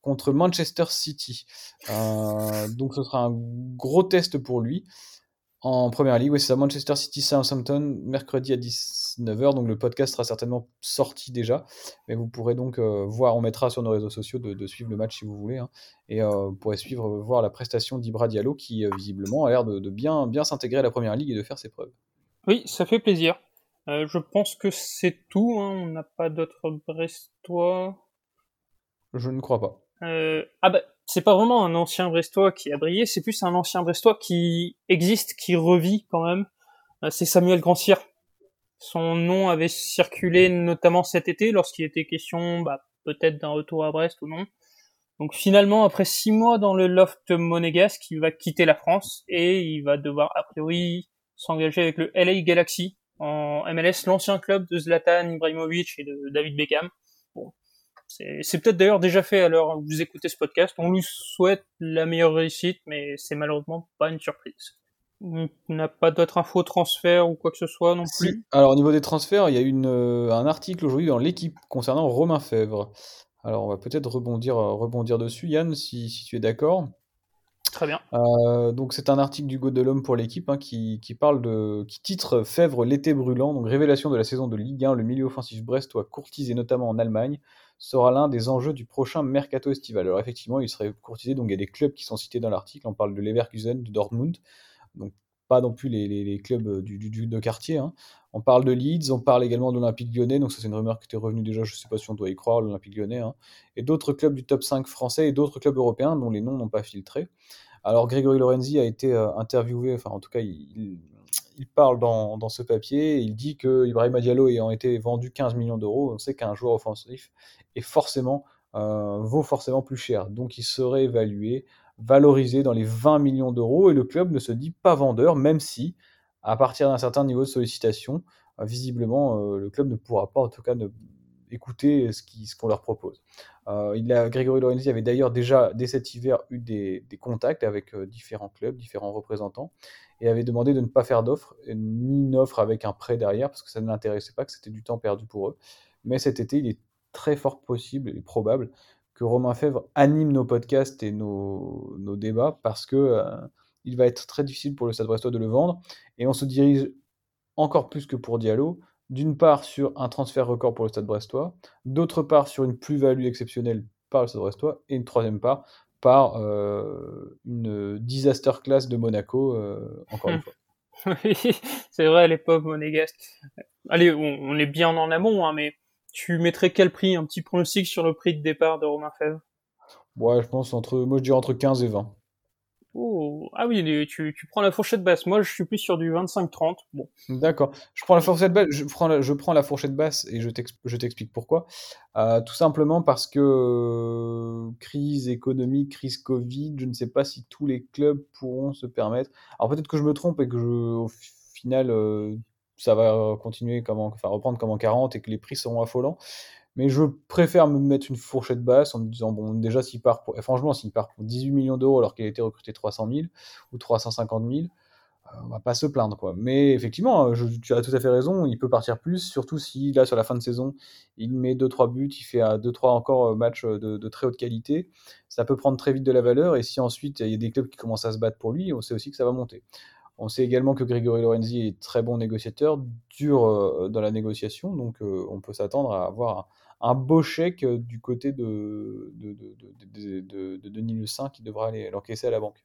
contre Manchester City. Donc ce sera un gros test pour lui en première ligue. Oui, c'est ça, Manchester City Southampton, mercredi à 19h. Donc le podcast sera certainement sorti déjà. Mais vous pourrez donc euh, voir, on mettra sur nos réseaux sociaux de, de suivre le match si vous voulez. hein. et euh, vous pourrez suivre, voir la prestation d'Ibra Diallo qui euh, visiblement a l'air de, de bien, bien s'intégrer à la première ligue et de faire ses preuves. Oui, ça fait plaisir. Euh, je pense que c'est tout. Hein. On n'a pas d'autres Brestois. Je ne crois pas. Euh, ah bah, c'est pas vraiment un ancien Brestois qui a brillé, c'est plus un ancien Brestois qui existe, qui revit quand même. Euh, c'est Samuel Grandcir. Son nom avait circulé notamment cet été lorsqu'il était question, bah, peut-être d'un retour à Brest ou non. Donc finalement, après six mois dans le loft monégasque, il va quitter la France et il va devoir a priori s'engager avec le LA Galaxy en MLS, l'ancien club de Zlatan Ibrahimovic et de David Beckham. C'est peut-être d'ailleurs déjà fait à l'heure où vous écoutez ce podcast. On lui souhaite la meilleure réussite, mais c'est malheureusement pas une surprise. On n'a pas d'autres infos transfert ou quoi que ce soit non plus. Si. Alors, au niveau des transferts, il y a une, euh, un article aujourd'hui dans l'équipe concernant Romain Fèvre. Alors, on va peut-être rebondir, euh, rebondir dessus, Yann, si, si tu es d'accord. Très bien. Euh, donc, c'est un article du Go de l'Homme pour l'équipe hein, qui, qui parle de, qui titre Fèvre l'été brûlant, donc révélation de la saison de Ligue 1, le milieu offensif brestois courtisé notamment en Allemagne sera l'un des enjeux du prochain mercato estival. Alors effectivement, il serait courtisé, donc il y a des clubs qui sont cités dans l'article, on parle de Leverkusen, de Dortmund, donc pas non plus les, clubs du, du, du, de quartier. Hein. On parle de Leeds, on parle également de l'Olympique lyonnais, donc ça c'est une rumeur qui était revenue déjà, je ne sais pas si on doit y croire, l'Olympique lyonnais, hein. et d'autres clubs du top 5 français et d'autres clubs européens dont les noms n'ont pas filtré. Alors Grégory Lorenzi a été euh, interviewé, enfin en tout cas il, il parle dans, dans, ce papier, il dit que Ibrahima Diallo ayant été vendu 15 millions d'euros, on sait qu'un joueur offensif est forcément, euh, vaut forcément plus cher. Donc il serait évalué, valorisé dans les 20 millions d'euros, et le club ne se dit pas vendeur, même si, à partir d'un certain niveau de sollicitation, euh, visiblement, euh, le club ne pourra pas, en tout cas, ne, écouter ce qu'on ce leur propose. Il a, Grégory Lorenzi avait d'ailleurs déjà, dès cet hiver, eu des, contacts avec différents clubs, différents représentants, et avait demandé de ne pas faire d'offre, ni une offre avec un prêt derrière, parce que ça ne l'intéressait pas, que c'était du temps perdu pour eux. Mais cet été, il est très fort possible et probable que Romain Fèvre anime nos podcasts et nos, débats, parce que euh, il va être très difficile pour le Stade Brestois de le vendre, et on se dirige encore plus que pour Diallo, d'une part sur un transfert record pour le Stade Brestois, d'autre part sur une plus-value exceptionnelle par le Stade Brestois, et une troisième part par euh, une disaster class de Monaco, euh, encore une fois. Oui, c'est vrai, à l'époque monégasque. Allez, on, on, est bien en amont, hein, mais tu mettrais quel prix Un petit pronostic sur le prix de départ de Romain Fèvre Ouais, je pense entre, moi je dirais entre 15 et 20. Oh, ah oui, tu, prends la fourchette basse. Moi, je suis plus sur du 25-30. Bon. D'accord. Je prends la fourchette basse. Je prends la, fourchette basse et je t'explique pourquoi. Euh, tout simplement parce que crise économique, crise Covid, je ne sais pas si tous les clubs pourront se permettre. Alors peut-être que je me trompe et que au final, euh, ça va continuer comme en, enfin reprendre comme en 40 et que les prix seront affolants mais je préfère me mettre une fourchette basse en me disant, bon, déjà, s'il part pour, et franchement, s'il part pour 18 millions d'euros alors qu'il a été recruté 300 000 ou 350 000, euh, on va pas se plaindre, quoi. Mais effectivement, je, tu as tout à fait raison, il peut partir plus, surtout si, là, sur la fin de saison, il met 2-3 buts, il fait 2-3 encore matchs de, de, très haute qualité, ça peut prendre très vite de la valeur, et si ensuite, il y a des clubs qui commencent à se battre pour lui, on sait aussi que ça va monter. On sait également que Grégory Lorenzi est très bon négociateur, dur euh, dans la négociation, donc euh, on peut s'attendre à avoir un, beau chèque du côté de, de, de, de, de Denis Le Saint qui devra aller l'encaisser à la banque.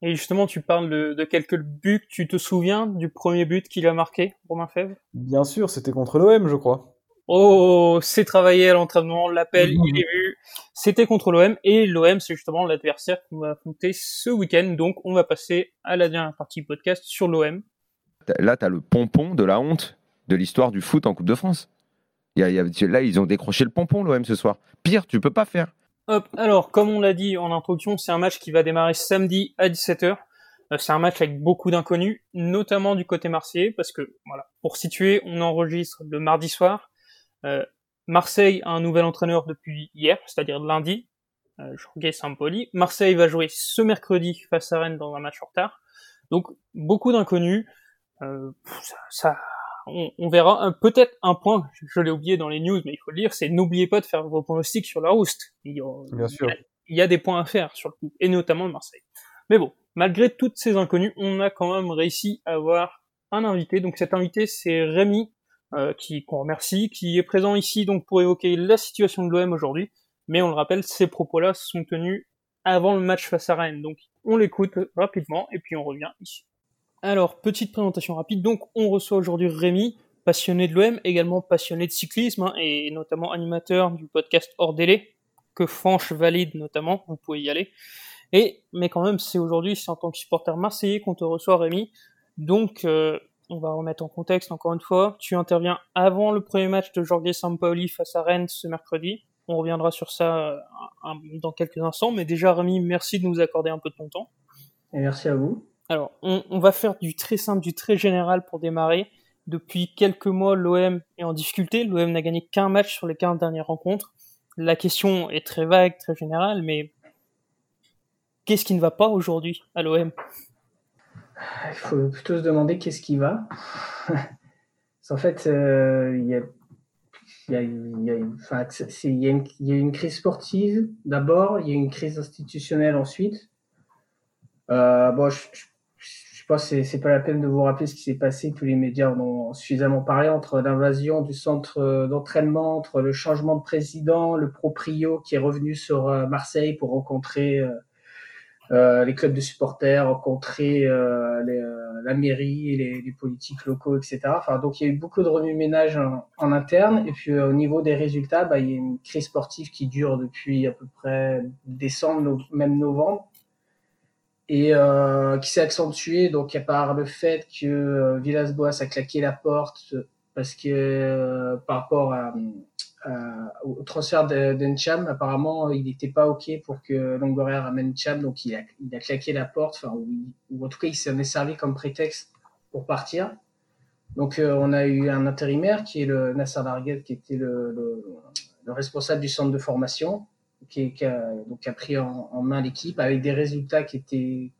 Et justement, tu parles de, quelques buts. Tu te souviens du premier but qu'il a marqué, Romain Fèvre? Bien sûr, c'était contre l'OM, je crois. Oh, c'est travaillé à l'entraînement, l'appel, mmh. il est vu. C'était contre l'OM et l'OM, c'est justement l'adversaire qu'on va affronter ce week-end. Donc, on va passer à la dernière partie podcast sur l'OM. Là, tu as le pompon de la honte de l'histoire du foot en Coupe de France. Là, ils ont décroché le pompon, l'OM, ce soir. Pire, tu peux pas faire. Hop, alors, comme on l'a dit en introduction, c'est un match qui va démarrer samedi à 17h. C'est un match avec beaucoup d'inconnus, notamment du côté marseillais, parce que, voilà, pour situer, on enregistre le mardi soir. Euh, Marseille a un nouvel entraîneur depuis hier, c'est-à-dire lundi. euh, Jorge Sampoli. Marseille va jouer ce mercredi face à Rennes dans un match en retard. Donc beaucoup d'inconnus. Euh, ça on, on, verra peut-être un point, je l'ai oublié dans les news, mais il faut le dire, c'est n'oubliez pas de faire vos pronostics sur la Rouste. Il y a, Bien sûr. Il y a des points à faire sur le coup, et notamment de Marseille. Mais bon, malgré toutes ces inconnues, on a quand même réussi à avoir un invité. Donc cet invité, c'est Rémi, euh, qui qu'on remercie, qui est présent ici donc pour évoquer la situation de l'OM aujourd'hui. Mais on le rappelle, ces propos-là sont tenus avant le match face à Rennes. Donc on l'écoute rapidement et puis on revient ici. Alors, petite présentation rapide. Donc on reçoit aujourd'hui Rémi, passionné de l'OM, également passionné de cyclisme hein, et notamment animateur du podcast Hors Délai, que Franche valide notamment, vous pouvez y aller. Et mais quand même, c'est aujourd'hui, c'est en tant que supporter marseillais qu'on te reçoit Rémi. Donc, euh, on va remettre en contexte encore une fois. Tu interviens avant le premier match de Jorge Sampaoli face à Rennes ce mercredi. On reviendra sur ça euh, dans quelques instants. Mais déjà, Rémi, merci de nous accorder un peu de ton temps. Et merci à vous. Alors, on, va faire du très simple, du très général pour démarrer. Depuis quelques mois, l'OM est en difficulté. L'OM n'a gagné qu'un match sur les 15 dernières rencontres. La question est très vague, très générale, mais qu'est-ce qui ne va pas aujourd'hui à l'OM il faut plutôt se demander qu'est-ce qui va. en fait, il y, a, une crise sportive d'abord, il y a une crise institutionnelle ensuite. Euh, bon, je, je, pense que c'est pas la peine de vous rappeler ce qui s'est passé. Tous les médias en ont suffisamment parlé entre l'invasion du centre d'entraînement, entre le changement de président, le proprio qui est revenu sur euh, Marseille pour rencontrer euh, euh, les clubs de supporters, rencontrer euh, euh, la mairie, les, les, politiques locaux, etc. Donc il y a eu beaucoup de remue-ménage en, interne. Et puis au niveau des résultats, bah, il y a une crise sportive qui dure depuis à peu près décembre, même novembre, et qui s'est accentuée donc à part le fait que Villas-Boas a claqué la porte parce que par rapport euh, au transfert d'Encham, apparemment, il n'était pas OK pour que Longoria ramène Cham, donc il a, claqué la porte, enfin, ou, en tout cas, il s'en est servi comme prétexte pour partir. Donc, euh, on a eu un intérimaire qui est le Nasser Larguet, qui était le, responsable du centre de formation, qui, a, pris en, main l'équipe avec des résultats qui étaient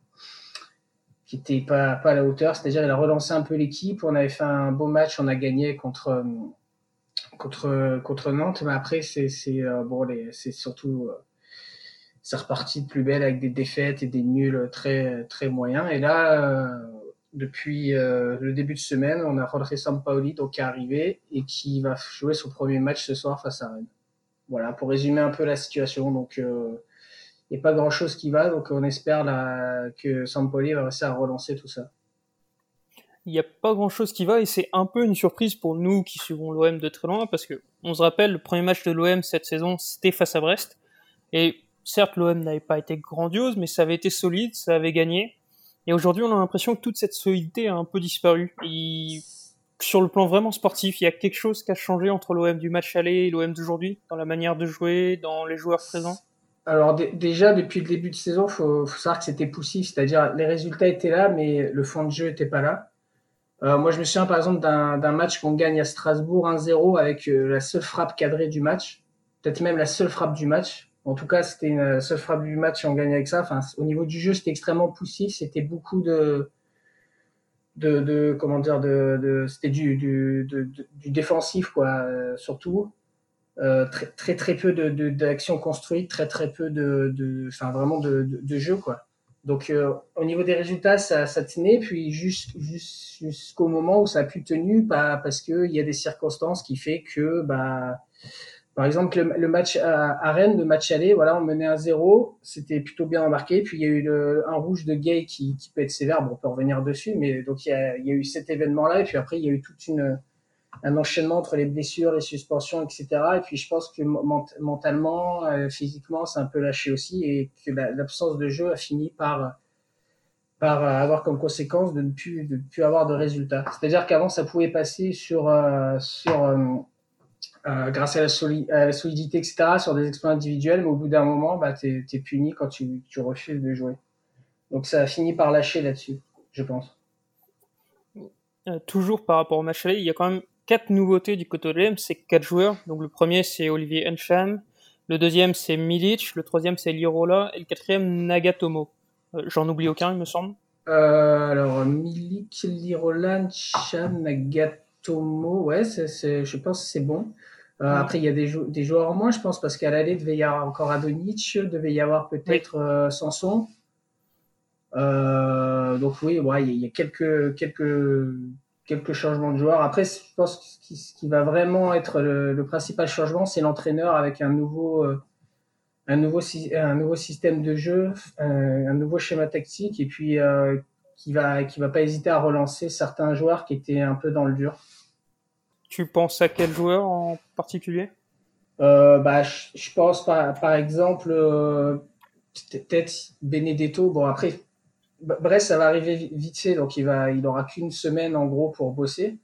qui étaient pas, à la hauteur. C'est-à-dire, il a relancé un peu l'équipe. On avait fait un beau match, on a gagné contre contre Nantes, mais après c'est euh, surtout euh, c'est reparti de plus belle avec des défaites et des nuls très très moyens. Et là, euh, depuis le début de semaine, on a Jorge Sampaoli qui est arrivé et qui va jouer son premier match ce soir face à Rennes. Voilà pour résumer un peu la situation. Donc il n'y a pas grand chose qui va, donc on espère que Sampaoli va réussir à relancer tout ça il n'y a pas grand chose qui va et c'est un peu une surprise pour nous qui suivons l'OM de très loin parce que on se rappelle le premier match de l'OM cette saison c'était face à Brest et certes l'OM n'avait pas été grandiose mais ça avait été solide, ça avait gagné et aujourd'hui on a l'impression que toute cette solidité a un peu disparu. Sur le plan vraiment sportif, il y a quelque chose qui a changé entre l'OM du match aller et l'OM d'aujourd'hui dans la manière de jouer, dans les joueurs présents? Alors déjà depuis le début de saison, faut, faut savoir que c'était poussif, c'est-à-dire les résultats étaient là mais le fond de jeu était pas là. Euh, moi, je me souviens par exemple d'un match qu'on gagne à Strasbourg 1-0 avec euh, la seule frappe cadrée du match, peut-être même la seule frappe du match. En tout cas, c'était une seule frappe du match et on gagne avec ça. Au niveau du jeu, c'était extrêmement poussif. C'était beaucoup de, de, de, comment dire, de, de c'était du, du, du défensif quoi, euh, surtout. Euh, très, très très peu de d'actions construites, très très peu de, enfin vraiment de, de, jeu quoi. Donc, euh, au niveau des résultats, ça, ça tenait, puis jusqu'au moment où ça a pu tenir, bah, parce qu'il y a des circonstances qui fait que, bah, par exemple, le, match à, Rennes, le match aller, voilà, on menait un 0, c'était plutôt bien embarqué, puis il y a eu le, un rouge de Gay qui, qui peut être sévère, bon, on peut revenir dessus, mais donc il y a, il y a eu cet événement-là, et puis après, il y a eu toute une, un enchaînement entre les blessures, les suspensions, etc. Et puis je pense que mentalement, euh, physiquement, c'est un peu lâché aussi et que l'absence de jeu a fini par par avoir comme conséquence de ne plus de plus avoir de résultats. C'est-à-dire qu'avant ça pouvait passer sur euh, sur euh, euh grâce à la, à la, solidité, etc., sur des exploits individuels, mais au bout d'un moment, bah, tu es, puni quand tu, tu refuses de jouer. Donc ça a fini par lâcher là-dessus, je pense. toujours par rapport au match aller, il y a quand même quatre nouveautés du côté de c'est quatre joueurs. Donc le premier c'est Olivier Encham, Le deuxième, c'est Milic. Le troisième, c'est Lirola. Et le quatrième, Nagatomo. Euh, J'en oublie aucun, il me semble. Euh, alors, Milik, Lirola, Chan, Nagatomo. Ouais, c'est, c'est, je pense que c'est bon. Euh, Ouais. Après, il y a des, jou- des joueurs en moins, je pense, parce qu'à l'aller, devait y avoir encore Adonic, devait y avoir peut-être euh, Sanson. Euh, donc oui, ouais, il y a- il y a quelques, quelques, quelques changements de joueurs. Après, je pense que ce qui, ce qui va vraiment être le, le principal changement, c'est l'entraîneur avec un nouveau, un nouveau, sy- un nouveau système de jeu, euh, un nouveau schéma tactique, et puis qui va, qui va pas hésiter à relancer certains joueurs qui étaient un peu dans le dur. Tu penses à quel joueur en particulier? Euh, bah, je, je pense par, par exemple euh, peut-être Benedetto. Bon après, Brest ça va arriver vi- vite fait, donc il va, il aura qu'une semaine en gros pour bosser.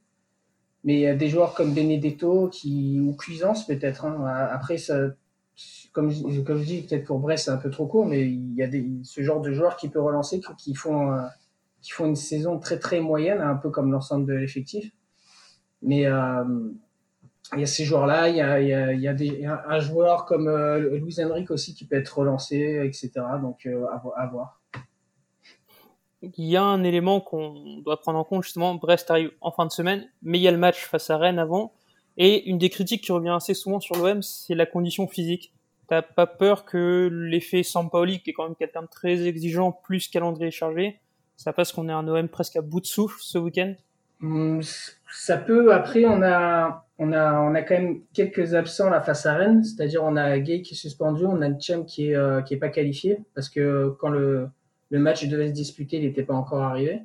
Mais il y a des joueurs comme Benedetto qui ou Cuisance peut-être. hein. Après ça, comme je, comme je dis, peut-être pour Brest c'est un peu trop court, mais il y a des, ce genre de joueurs qui peut relancer, qui, qui font, euh, qui font une saison très très moyenne, un peu comme l'ensemble de l'effectif. Mais euh, il y a ces joueurs-là, il y a, y y a des, un joueur comme euh, Luis Enrique aussi qui peut être relancé, etc. Donc euh, à voir. Il y a un élément qu'on doit prendre en compte justement. Brest arrive en fin de semaine, mais il y a le match face à Rennes avant. Et une des critiques qui revient assez souvent sur l'OM, c'est la condition physique. T'as pas peur que l'effet Sampaoli, qui est quand même quelqu'un de très exigeant, plus calendrier chargé, ça passe qu'on ait un OM presque à bout de souffle ce week-end Hum, Ça peut. Après, on a, on a, on a quand même quelques absents là face à Rennes. C'est-à-dire, on a Gay qui est suspendu, on a Nchem qui est, euh, est pas qualifié parce que quand le, le match devait se disputer, il n'était pas encore arrivé.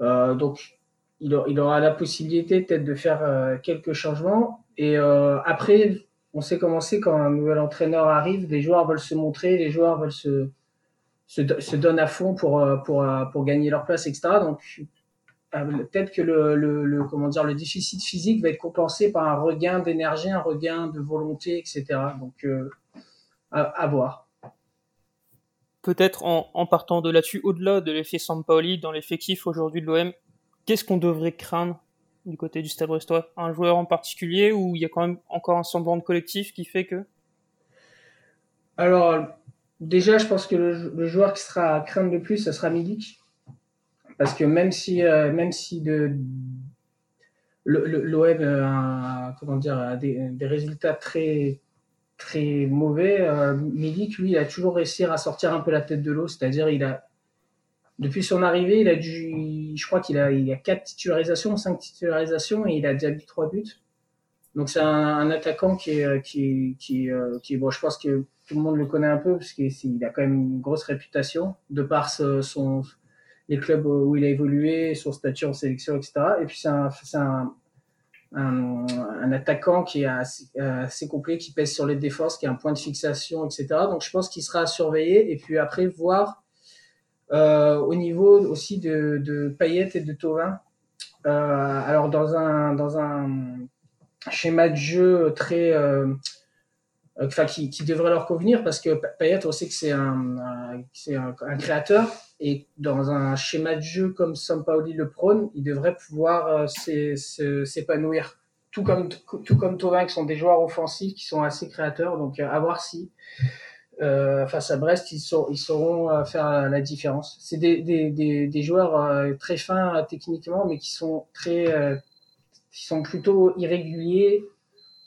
Euh, donc, il, aura la possibilité peut-être de faire euh, quelques changements. Et après, on sait comment c'est quand un nouvel entraîneur arrive. Les joueurs veulent se montrer, les joueurs veulent se, se, do- se donnent à fond pour, euh, pour, euh, pour gagner leur place, etc. Donc, euh, peut-être que le, le, le- comment dire le déficit physique va être compensé par un regain d'énergie, un regain de volonté, etc. Donc euh, à, à voir. Peut-être en, en partant de là-dessus, au-delà de l'effet Sampaoli dans l'effectif aujourd'hui de l'OM, qu'est-ce qu'on devrait craindre du côté du Stade Brestois? Un joueur en particulier ou il y a quand même encore un semblant de collectif qui fait que? Alors déjà, je pense que le, joueur qui sera à craindre le plus, ce sera Milik, parce que même si euh, même si de l'OM a, des, résultats très très mauvais, euh, Milik lui il a toujours réussi à sortir un peu la tête de l'eau, c'est-à-dire il a depuis son arrivée, il a dû, je crois qu'il a, il a quatre titularisations, cinq titularisations et il a déjà mis trois buts. Donc c'est un, attaquant qui est, qui, est- qui, euh, qui est- bon, je pense que tout le monde le connaît un peu parce qu'il il a quand même une grosse réputation de par son, les clubs où il a évolué, son statut en sélection, etc. Et puis c'est un, un, attaquant qui est assez, assez complet, qui pèse sur les défenses, qui a un point de fixation, etc. Donc je pense qu'il sera à surveiller et puis après voir euh, au niveau aussi de, de Payet et de Thauvin. Euh, alors dans un dans un schéma de jeu très euh, enfin qui, qui devrait leur convenir parce que Pa- Payet on sait que c'est un, créateur et dans un schéma de jeu comme Sampaoli le prône il devrait pouvoir euh, s'épanouir tout comme tout comme Thauvin qui sont des joueurs offensifs qui sont assez créateurs donc euh, à voir si euh, face à Brest, ils, sauront euh, faire la, différence. C'est des, joueurs euh, très fins euh, techniquement, mais qui sont très, euh, qui sont plutôt irréguliers.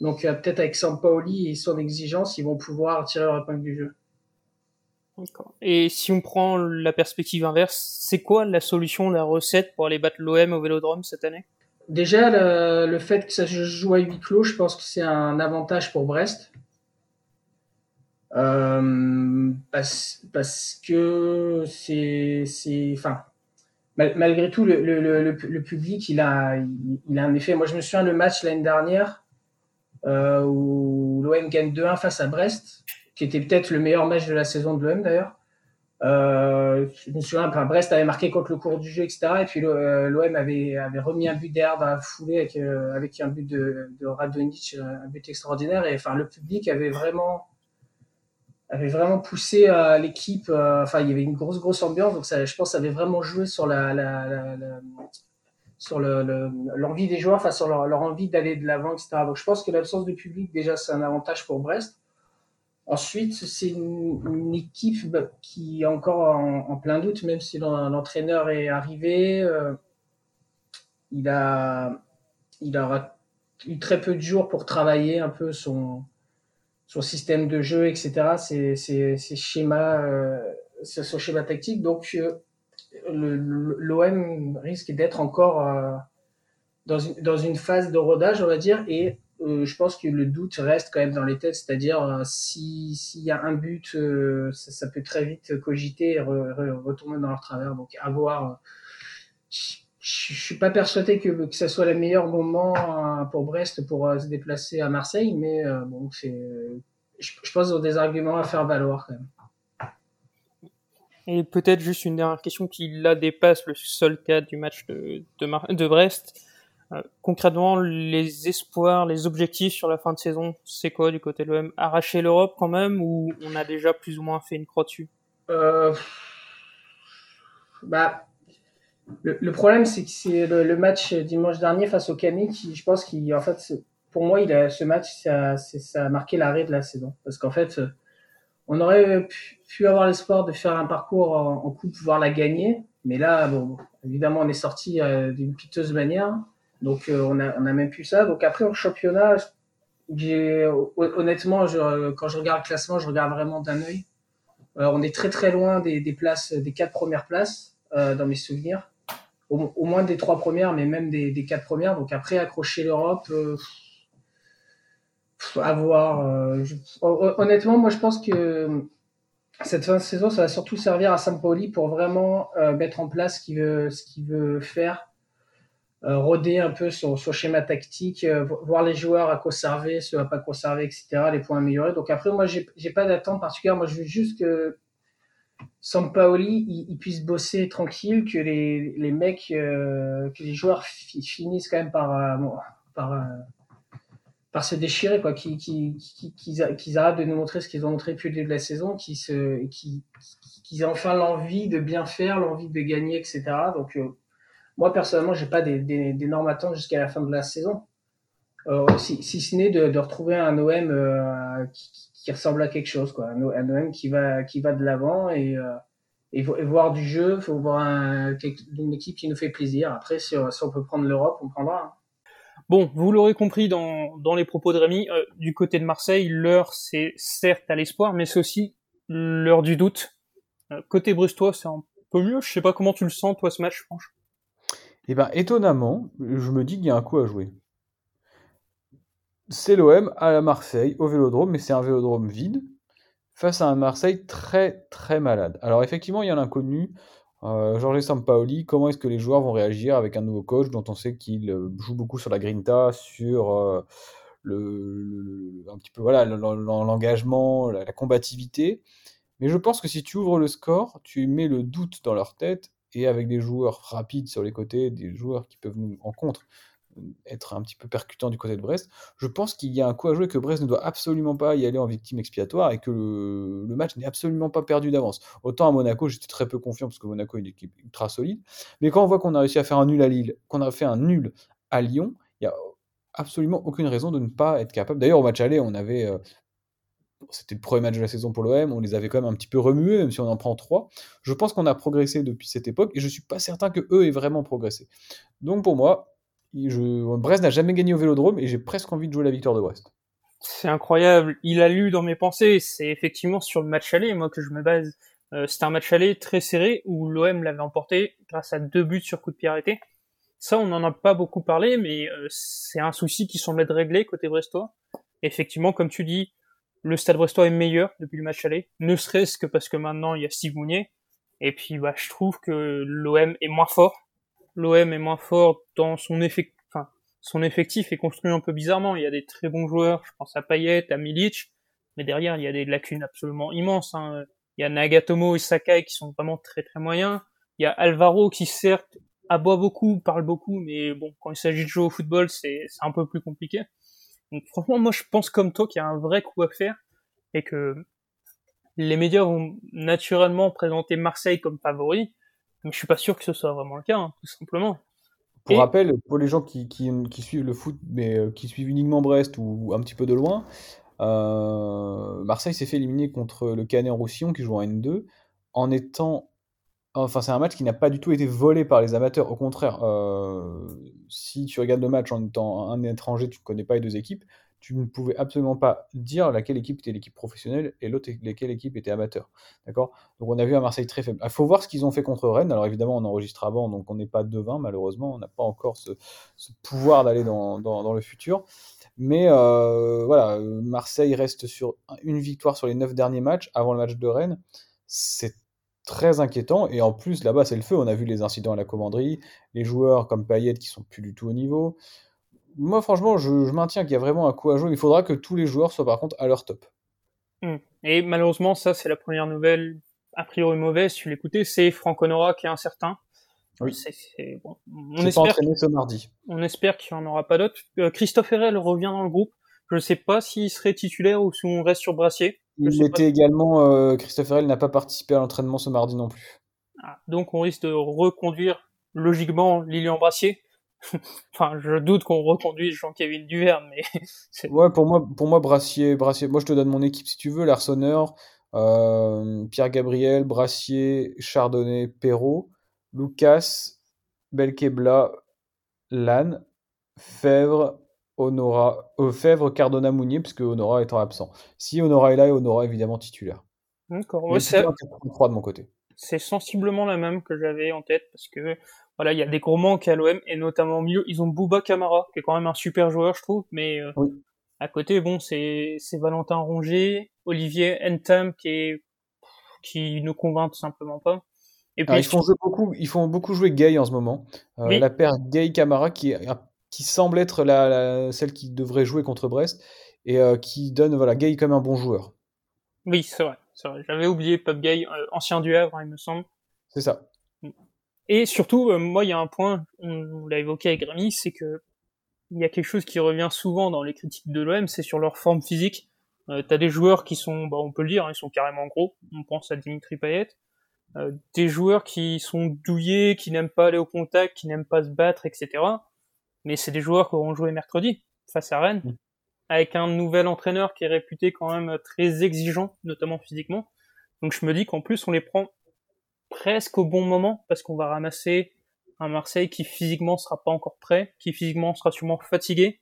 Donc euh, peut-être avec Sampaoli et son exigence, ils vont pouvoir tirer leur épingle du jeu. Et si on prend la perspective inverse, c'est quoi la solution, la recette pour aller battre l'OM au Vélodrome cette année? Déjà, le, le fait que ça se joue à huis clos, je pense que c'est un avantage pour Brest. Euh, parce, parce que c'est, enfin, mal- malgré tout, le, le, le, le- le public, il a, il, il a un effet. Moi, je me souviens le match l'année dernière euh, où l'OM gagne 2-1 face à Brest, qui était peut-être le meilleur match de la saison de l'OM d'ailleurs. Euh, je me souviens, Brest avait marqué contre le cours du jeu, etc. Et puis le- euh, l'OM avait, remis un but derrière dans la foulée avec, un but de, de un but extraordinaire. Et enfin, le public avait vraiment, avait vraiment poussé l'équipe. Enfin, il y avait une grosse, grosse ambiance. Donc, ça, je pense, ça avait vraiment joué sur la- sur le- le- l'envie des joueurs, enfin, sur leur, envie d'aller de l'avant, etc. Donc, je pense que l'absence de public, déjà, c'est un avantage pour Brest. Ensuite, c'est une, équipe bah, qui est encore en, plein doute, même si l'en- l'entraîneur est arrivé. euh, il a, il aura eu très peu de jours pour travailler un peu son, son système de jeu, etc. Ses, schémas, euh, son schéma tactique. Donc, euh, l'OM risque d'être encore euh, dans, une, phase de rodage, on va dire, et euh, je pense que le doute reste quand même dans les têtes, c'est-à-dire euh, si s'il y a un but, ça, peut très vite cogiter et re- re- retomber dans leur travers. Donc, à voir. je je suis pas persuadé que, que soit le meilleur moment pour Brest pour se déplacer à Marseille, mais bon, c'est, je, je pense qu'ils ont des arguments à faire valoir quand même. Et peut-être juste une dernière question qui là dépasse le seul cas du match de, de, Brest. Euh, concrètement, les espoirs, les objectifs sur la fin de saison, c'est quoi du côté de l'OM Arracher l'Europe quand même ou on a déjà plus ou moins fait une croix dessus? Euh, bah, le, problème, c'est que c'est le, match dimanche dernier face au Canet qui, je pense qu'il, en fait, pour moi, il a, ce match, ça, ça a marqué l'arrêt de la saison. Parce qu'en fait, on aurait pu, avoir l'espoir de faire un parcours en, en coupe, voire la gagner. Mais là, bon, évidemment, on est sorti euh, d'une piteuse manière. Donc, euh, on a, on a même plus ça. Donc, après, au championnat, honnêtement, quand je regarde le classement, je regarde vraiment d'un œil. Euh, on est très très loin des, places, des quatre premières places dans mes souvenirs. Au, moins des trois premières, mais même des, quatre premières. Donc après accrocher l'Europe, à voir. euh, je- hon- honnêtement, moi je pense que cette fin de saison, ça va surtout servir à Sampaoli pour vraiment euh, mettre en place ce qu'il veut, ce qu'il veut faire, euh, roder un peu son, schéma tactique, euh, vo- voir les joueurs à conserver, ceux à pas conserver, etc., les points améliorés. Donc après, moi, j'ai pas d'attente particulière. Moi, je veux juste que Sampaoli, il, puisse bosser tranquille, que les, les mecs, euh, que les joueurs fi- finissent quand même par, euh, euh, par se déchirer, quoi, qu'ils qu'ils- qu'ils a- qu'ils arrêtent de nous montrer ce qu'ils ont montré depuis le début de la saison, qu'ils se, qu'ils aient enfin l'envie de bien faire, l'envie de gagner, etc. Donc, euh, moi, personnellement, j'ai pas d'énormes attentes jusqu'à la fin de la saison. Euh, si, si ce n'est de, retrouver un OM euh, qui, qui ressemble à quelque chose, quoi. Un, OM qui va, qui va de l'avant et, et, et voir du jeu, faut voir un, une équipe qui nous fait plaisir. Après, si, si on peut prendre l'Europe, on prendra. Bon, vous l'aurez compris dans, les propos de Rémi, euh, du côté de Marseille, l'heure c'est certes à l'espoir, mais c'est aussi l'heure du doute. Euh, côté brustois, c'est un peu mieux. Je sais pas comment tu le sens, toi, ce match, franchement. Et ben étonnamment, je me dis qu'il y a un coup à jouer. C'est l'OM à la Marseille, au Vélodrome, mais c'est un Vélodrome vide, face à un Marseille très très malade. Alors effectivement, il y a l'inconnu, euh, Jorge Sampaoli, comment est-ce que les joueurs vont réagir avec un nouveau coach dont on sait qu'il euh, joue beaucoup sur la grinta, sur le, voilà le- le- l'engagement, la, la combativité. Mais je pense que si tu ouvres le score, tu mets le doute dans leur tête et avec des joueurs rapides sur les côtés, des joueurs qui peuvent nous en contre être un petit peu percutants du côté de Brest, je pense qu'il y a un coup à jouer que Brest ne doit absolument pas y aller en victime expiatoire et que le, match n'est absolument pas perdu d'avance. Autant à Monaco, j'étais très peu confiant parce que Monaco est une équipe ultra solide, mais quand on voit qu'on a réussi à faire un nul à Lille, qu'on a fait un nul à Lyon, il y a absolument aucune raison de ne pas être capable. D'ailleurs, au match aller, on avait euh, c'était le premier match de la saison pour l'OM, on les avait quand même un petit peu remués, même si on en prend trois. Je pense qu'on a progressé depuis cette époque, et je suis pas certain que eux aient vraiment progressé. Donc pour moi, Brest n'a jamais gagné au Vélodrome, et j'ai presque envie de jouer la victoire de Brest. C'est incroyable. Il a lu dans mes pensées. C'est effectivement sur le match aller, moi, que je me base. Euh, C'était un match aller très serré où l'OM l'avait emporté grâce à deux buts sur coup de pied arrêté. Ça, on n'en a pas beaucoup parlé, mais euh, c'est un souci qui semble être réglé côté brestois. Effectivement, comme tu dis, le stade brestois est meilleur depuis le match aller, ne serait-ce que parce que maintenant il y a Steve Mounier. Et puis, bah, je trouve que l'OM est moins fort. L'OM est moins fort dans son effectif. Enfin, son effectif est construit un peu bizarrement. Il y a des très bons joueurs, je pense à Payet, à Milic, mais derrière il y a des lacunes absolument immenses. Hein. Il y a Nagatomo et Sakai qui sont vraiment très très moyens. Il y a Alvaro qui certes aboie beaucoup, parle beaucoup, mais bon, quand il s'agit de jouer au football, c'est un peu plus compliqué. Donc franchement, moi je pense comme toi qu'il y a un vrai coup à faire et que les médias vont naturellement présenter Marseille comme favori, mais je suis pas sûr que ce soit vraiment le cas, hein, tout simplement. Pour et... rappel, pour les gens qui, qui, qui, suivent le foot, mais euh, qui suivent uniquement Brest ou un petit peu de loin, Euh, Marseille s'est fait éliminer contre le Canet en Roussillon qui joue en N2 en étant. Enfin, c'est un match qui n'a pas du tout été volé par les amateurs. Au contraire, euh, si tu regardes le match en étant un étranger, tu ne connais pas les deux équipes, tu ne pouvais absolument pas dire laquelle équipe était l'équipe professionnelle et l'autre laquelle équipe était amateur. D'accord? Donc on a vu un Marseille très faible. Il faut voir ce qu'ils ont fait contre Rennes. Alors évidemment, on enregistre avant, donc on n'est pas devin, malheureusement. On n'a pas encore ce, pouvoir d'aller dans, le futur. Mais euh, voilà, Marseille reste sur une victoire sur les neuf derniers matchs avant le match de Rennes. C'est très inquiétant. Et en plus, là-bas, c'est le feu. On a vu les incidents à la commanderie, les joueurs comme Payet qui sont plus du tout au niveau moi, franchement, je, maintiens qu'il y a vraiment un coup à jouer. Il faudra que tous les joueurs soient par contre à leur top. Hmm. Et malheureusement, ça, c'est la première nouvelle, a priori mauvaise, tu l'écoutais, c'est Franck Honora qui est incertain. Oui. Bon. On espère, ce mardi. On espère qu'il n'y en aura pas d'autres. Euh, Christophe Herrel revient dans le groupe. Je ne sais pas s'il serait titulaire ou si on reste sur Brassier. Il était également. Euh, Christophe Herrel n'a pas participé à l'entraînement ce mardi non plus. Ah, donc on risque de reconduire logiquement Lilian Brassier. enfin, je doute qu'on reconduise Jean-Kévin Duverne, mais. ouais, pour moi, pour moi, Brassier, Brassier. Moi, je te donne mon équipe si tu veux. Larsonneur, euh, Pierre Gabriel, Brassier, Chardonnay, Perrault, Lucas, Belkebla, Lannes, Fèvre, Honora, euh, Fèvre, Cardona, Mounier, puisque Honora étant absent. Si Honora est là, Honora évidemment titulaire. D'accord. Ouais, c'est de mon côté. C'est sensiblement la même que j'avais en tête parce que voilà, il y a des gros manques à l'OM et notamment mieux, ils ont Bouba Camara qui est quand même un super joueur, je trouve, mais euh, à côté, bon, c'est c'est Valentin Rongier, Olivier Entam qui est qui ne convainc simplement pas. Et puis ils font jouer beaucoup, ils font beaucoup jouer Gay en ce moment. Euh, la paire Gay Camara qui qui semble être la, celle qui devrait jouer contre Brest et euh, qui donne voilà Gay comme un bon joueur. Oui, c'est vrai. J'avais oublié Pop Gay, ancien du Havre, il me semble. C'est ça. Et surtout, euh, moi, il y a un point, on, l'a évoqué avec Rémi, c'est que il y a quelque chose qui revient souvent dans les critiques de l'OM, c'est sur leur forme physique. Euh, T'as des joueurs qui sont, bah, on peut le dire, hein, ils sont carrément gros. On pense à Dimitri Payet. Euh, des joueurs qui sont douillés, qui n'aiment pas aller au contact, qui n'aiment pas se battre, etc. Mais c'est des joueurs qui auront joué mercredi face à Rennes, mm. avec un nouvel entraîneur qui est réputé quand même très exigeant, notamment physiquement. Donc je me dis qu'en plus on les prend presque au bon moment parce qu'on va ramasser un Marseille qui physiquement sera pas encore prêt, qui physiquement sera sûrement fatigué.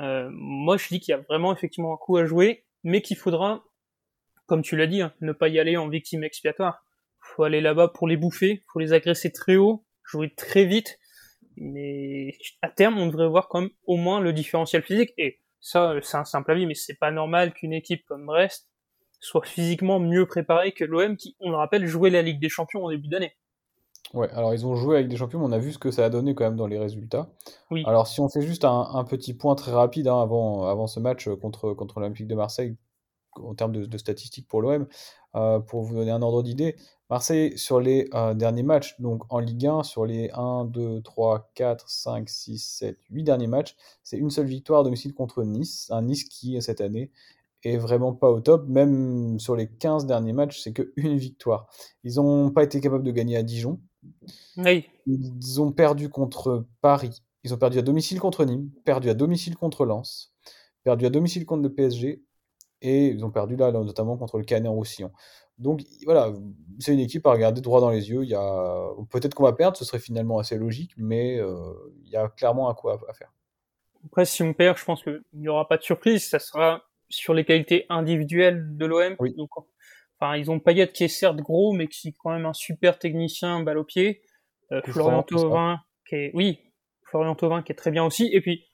Euh, moi, je dis qu'il y a vraiment effectivement un coup à jouer, mais qu'il faudra, comme tu l'as dit, hein, ne pas y aller en victime expiatoire. Faut aller là-bas pour les bouffer, faut les agresser très haut, jouer très vite, mais à terme, on devrait voir quand même au moins le différentiel physique. Et ça, c'est un simple avis, mais c'est pas normal qu'une équipe comme Brest soit physiquement mieux préparé que l'OM qui, on le rappelle, jouait la Ligue des Champions en début d'année. Ouais, alors ils ont joué avec des champions, mais on a vu ce que ça a donné quand même dans les résultats. Oui. Alors si on fait juste un, petit point très rapide hein, avant, avant ce match contre, contre l'Olympique de Marseille, en termes de, statistiques pour l'OM, euh, pour vous donner un ordre d'idée, Marseille sur les euh, derniers matchs, donc en Ligue 1, sur les 1, 2, 3, 4, 5, 6, 7, 8 derniers matchs, c'est une seule victoire à domicile contre Nice, un Nice qui cette année est vraiment pas au top. Même sur les 15 derniers matchs, c'est qu'une victoire. Ils n'ont pas été capables de gagner à Dijon. Oui. Ils ont perdu contre Paris. Ils ont perdu à domicile contre Nîmes, perdu à domicile contre Lens, perdu à domicile contre le PSG, et ils ont perdu là, notamment contre le Canet en Roussillon. Donc voilà, c'est une équipe à regarder droit dans les yeux. Il y a peut-être qu'on va perdre, ce serait finalement assez logique, mais euh, il y a clairement un coup à, à faire. Après, si on perd, je pense qu'il n'y aura pas de surprise. Ça sera sur les qualités individuelles de l'OM. enfin, ils ont Payet qui est certes gros, mais qui est quand même un super technicien balle au pied. Euh, Florian Thauvin qui est, oui, Florian Thauvin qui est très bien aussi. Et puis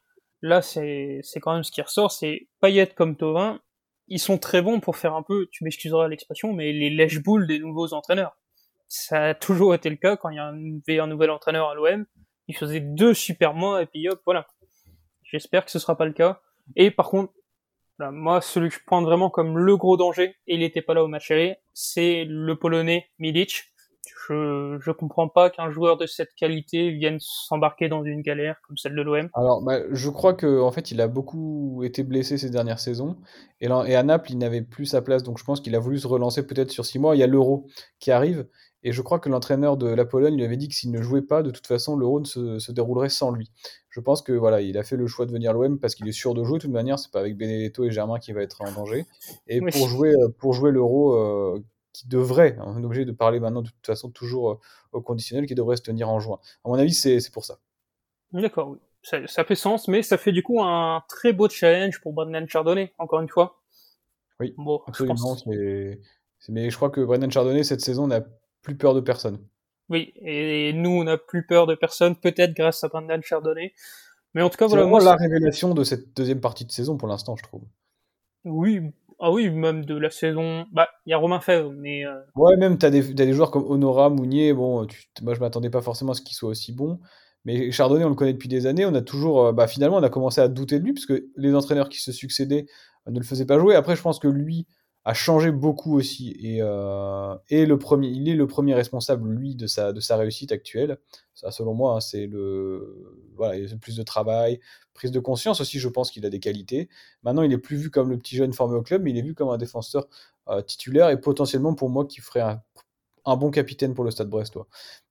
là, c'est c'est quand même ce qui ressort, c'est Payet comme Thauvin, ils sont très bons pour faire un peu, tu m'excuseras l'expression, mais les lèche-boules des nouveaux entraîneurs. Ça a toujours été le cas quand il y avait un nouvel entraîneur à l'OM. Il faisait deux super mois et puis hop, voilà. J'espère que ce sera pas le cas. Et par contre, moi, celui que je prends vraiment comme le gros danger, et il n'était pas là au match aller, c'est le Polonais Milic. Je, je comprends pas qu'un joueur de cette qualité vienne s'embarquer dans une galère comme celle de l'OM. Alors, bah, je crois que en fait, il a beaucoup été blessé ces dernières saisons, et, et à Naples, il n'avait plus sa place, donc je pense qu'il a voulu se relancer peut-être sur six mois. Il y a l'Euro qui arrive, et je crois que l'entraîneur de la Pologne lui avait dit que s'il ne jouait pas, de toute façon, l'Euro se, se déroulerait sans lui. Je pense que voilà, il a fait le choix de venir l'OM parce qu'il est sûr de jouer. De toute manière, c'est pas avec Benedetto et Germain qui va être en danger. Et Oui. pour jouer, euh, pour jouer l'Euro, euh, qui devrait, on est obligé de parler maintenant de toute façon toujours euh, au conditionnel, qui devrait se tenir en juin. À mon avis, c'est c'est pour ça. D'accord, oui. Ça, ça fait sens, mais ça fait du coup un très beau challenge pour Brendan Chardonnay, encore une fois. Oui, Bon, je Absolument. pense. Mais je crois que Brendan Chardonnay, cette saison, n'a plus peur de personne. Oui, et nous, on n'a plus peur de personne, peut-être grâce à Brendan Chardonnay. Mais en tout cas, C'est voilà, vraiment moi, la révélation de cette deuxième partie de saison pour l'instant, je trouve. oui, ah oui, même de la saison. Bah, il y a Romain Fèvre, mais euh, Ouais, même t'as des, t'as des joueurs comme Honora, Mounier, bon, tu- moi je m'attendais pas forcément à ce qu'il soit aussi bon, mais Chardonnay, on le connaît depuis des années, on a toujours, euh, bah, finalement, on a commencé à douter de lui, parce que les entraîneurs qui se succédaient euh, ne le faisaient pas jouer. Après, je pense que lui a changé beaucoup aussi, et, euh, et le premier, il est le premier responsable, lui, de sa, de sa réussite actuelle. Ça, selon moi, hein, c'est le, voilà, il y a plus de travail, prise de conscience aussi, je pense qu'il a des qualités. Maintenant, il est plus vu comme le petit jeune formé au club, mais il est vu comme un défenseur euh, titulaire et potentiellement pour moi qui ferait un, un bon capitaine pour le Stade Brestois.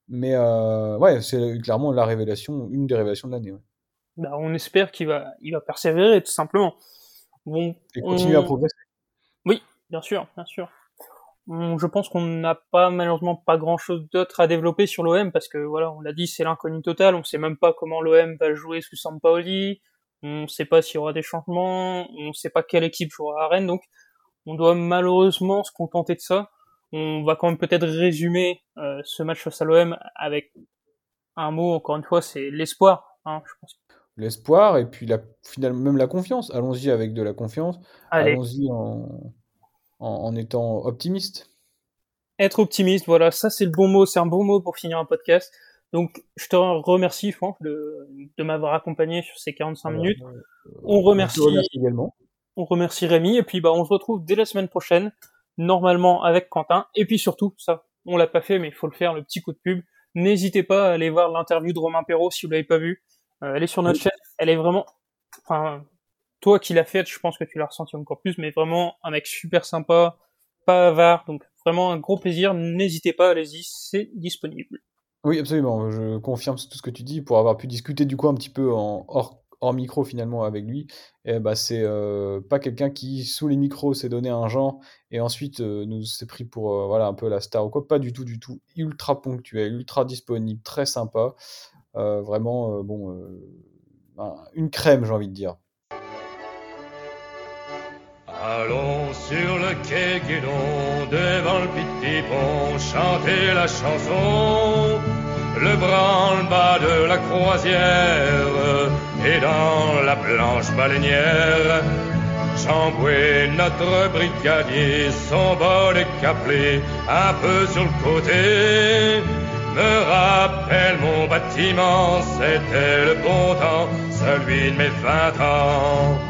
Mais euh, ouais, c'est clairement la révélation, une des révélations de l'année. ouais. bah, on espère qu'il va, il va persévérer, tout simplement. Bon, Et continuer à progresser. Bien sûr, bien sûr. Je pense qu'on n'a pas malheureusement pas grand chose d'autre à développer sur l'OM parce que voilà, on l'a dit, c'est l'inconnu total. On sait même pas comment l'OM va jouer sous Sampaoli. On sait pas s'il y aura des changements. On sait pas quelle équipe jouera à Rennes. Donc, on doit malheureusement se contenter de ça. On va quand même peut-être résumer euh, ce match face à l'OM avec un mot. Encore une fois, c'est l'espoir. Hein, je pense. L'espoir et puis la, finalement même la confiance. Allons-y avec de la confiance. Allons-y en, en, en étant optimiste. être optimiste, voilà, ça c'est le bon mot, c'est un bon mot pour finir un podcast. Donc je te remercie Franck de, de m'avoir accompagné sur ces 45 minutes. On remercie, également. on remercie Rémi et puis bah on se retrouve dès la semaine prochaine, normalement avec Quentin. Et puis surtout, ça, on l'a pas fait mais il faut le faire, le petit coup de pub. N'hésitez pas à aller voir l'interview de Romain Perrault si vous l'avez pas vu. Euh, elle est sur notre Oui. chaîne, elle est vraiment, enfin, toi qui l'as faite, je pense que tu l'as ressenti encore plus, mais vraiment un mec super sympa, pas avare, donc vraiment un gros plaisir. N'hésitez pas, allez-y, c'est disponible. Oui, absolument. Je confirme tout ce que tu dis pour avoir pu discuter du coup un petit peu hors, micro finalement avec lui. Et bah c'est euh, pas quelqu'un qui sous les micros s'est donné un genre et ensuite euh, nous s'est pris pour euh, voilà un peu la star ou quoi. Pas du tout, du tout. Ultra ponctuel, ultra disponible, très sympa. Vraiment bon un- une crème j'ai envie de dire. Allons sur le quai Guédon, devant le petit pont, chanter la chanson. Le branle-bas de la croisière et dans la blanche baleinière. Jean-Boué, notre brigadier, son bol caplé, un peu sur le côté, me rappelle mon bâtiment, c'était le bon temps, celui de mes vingt ans.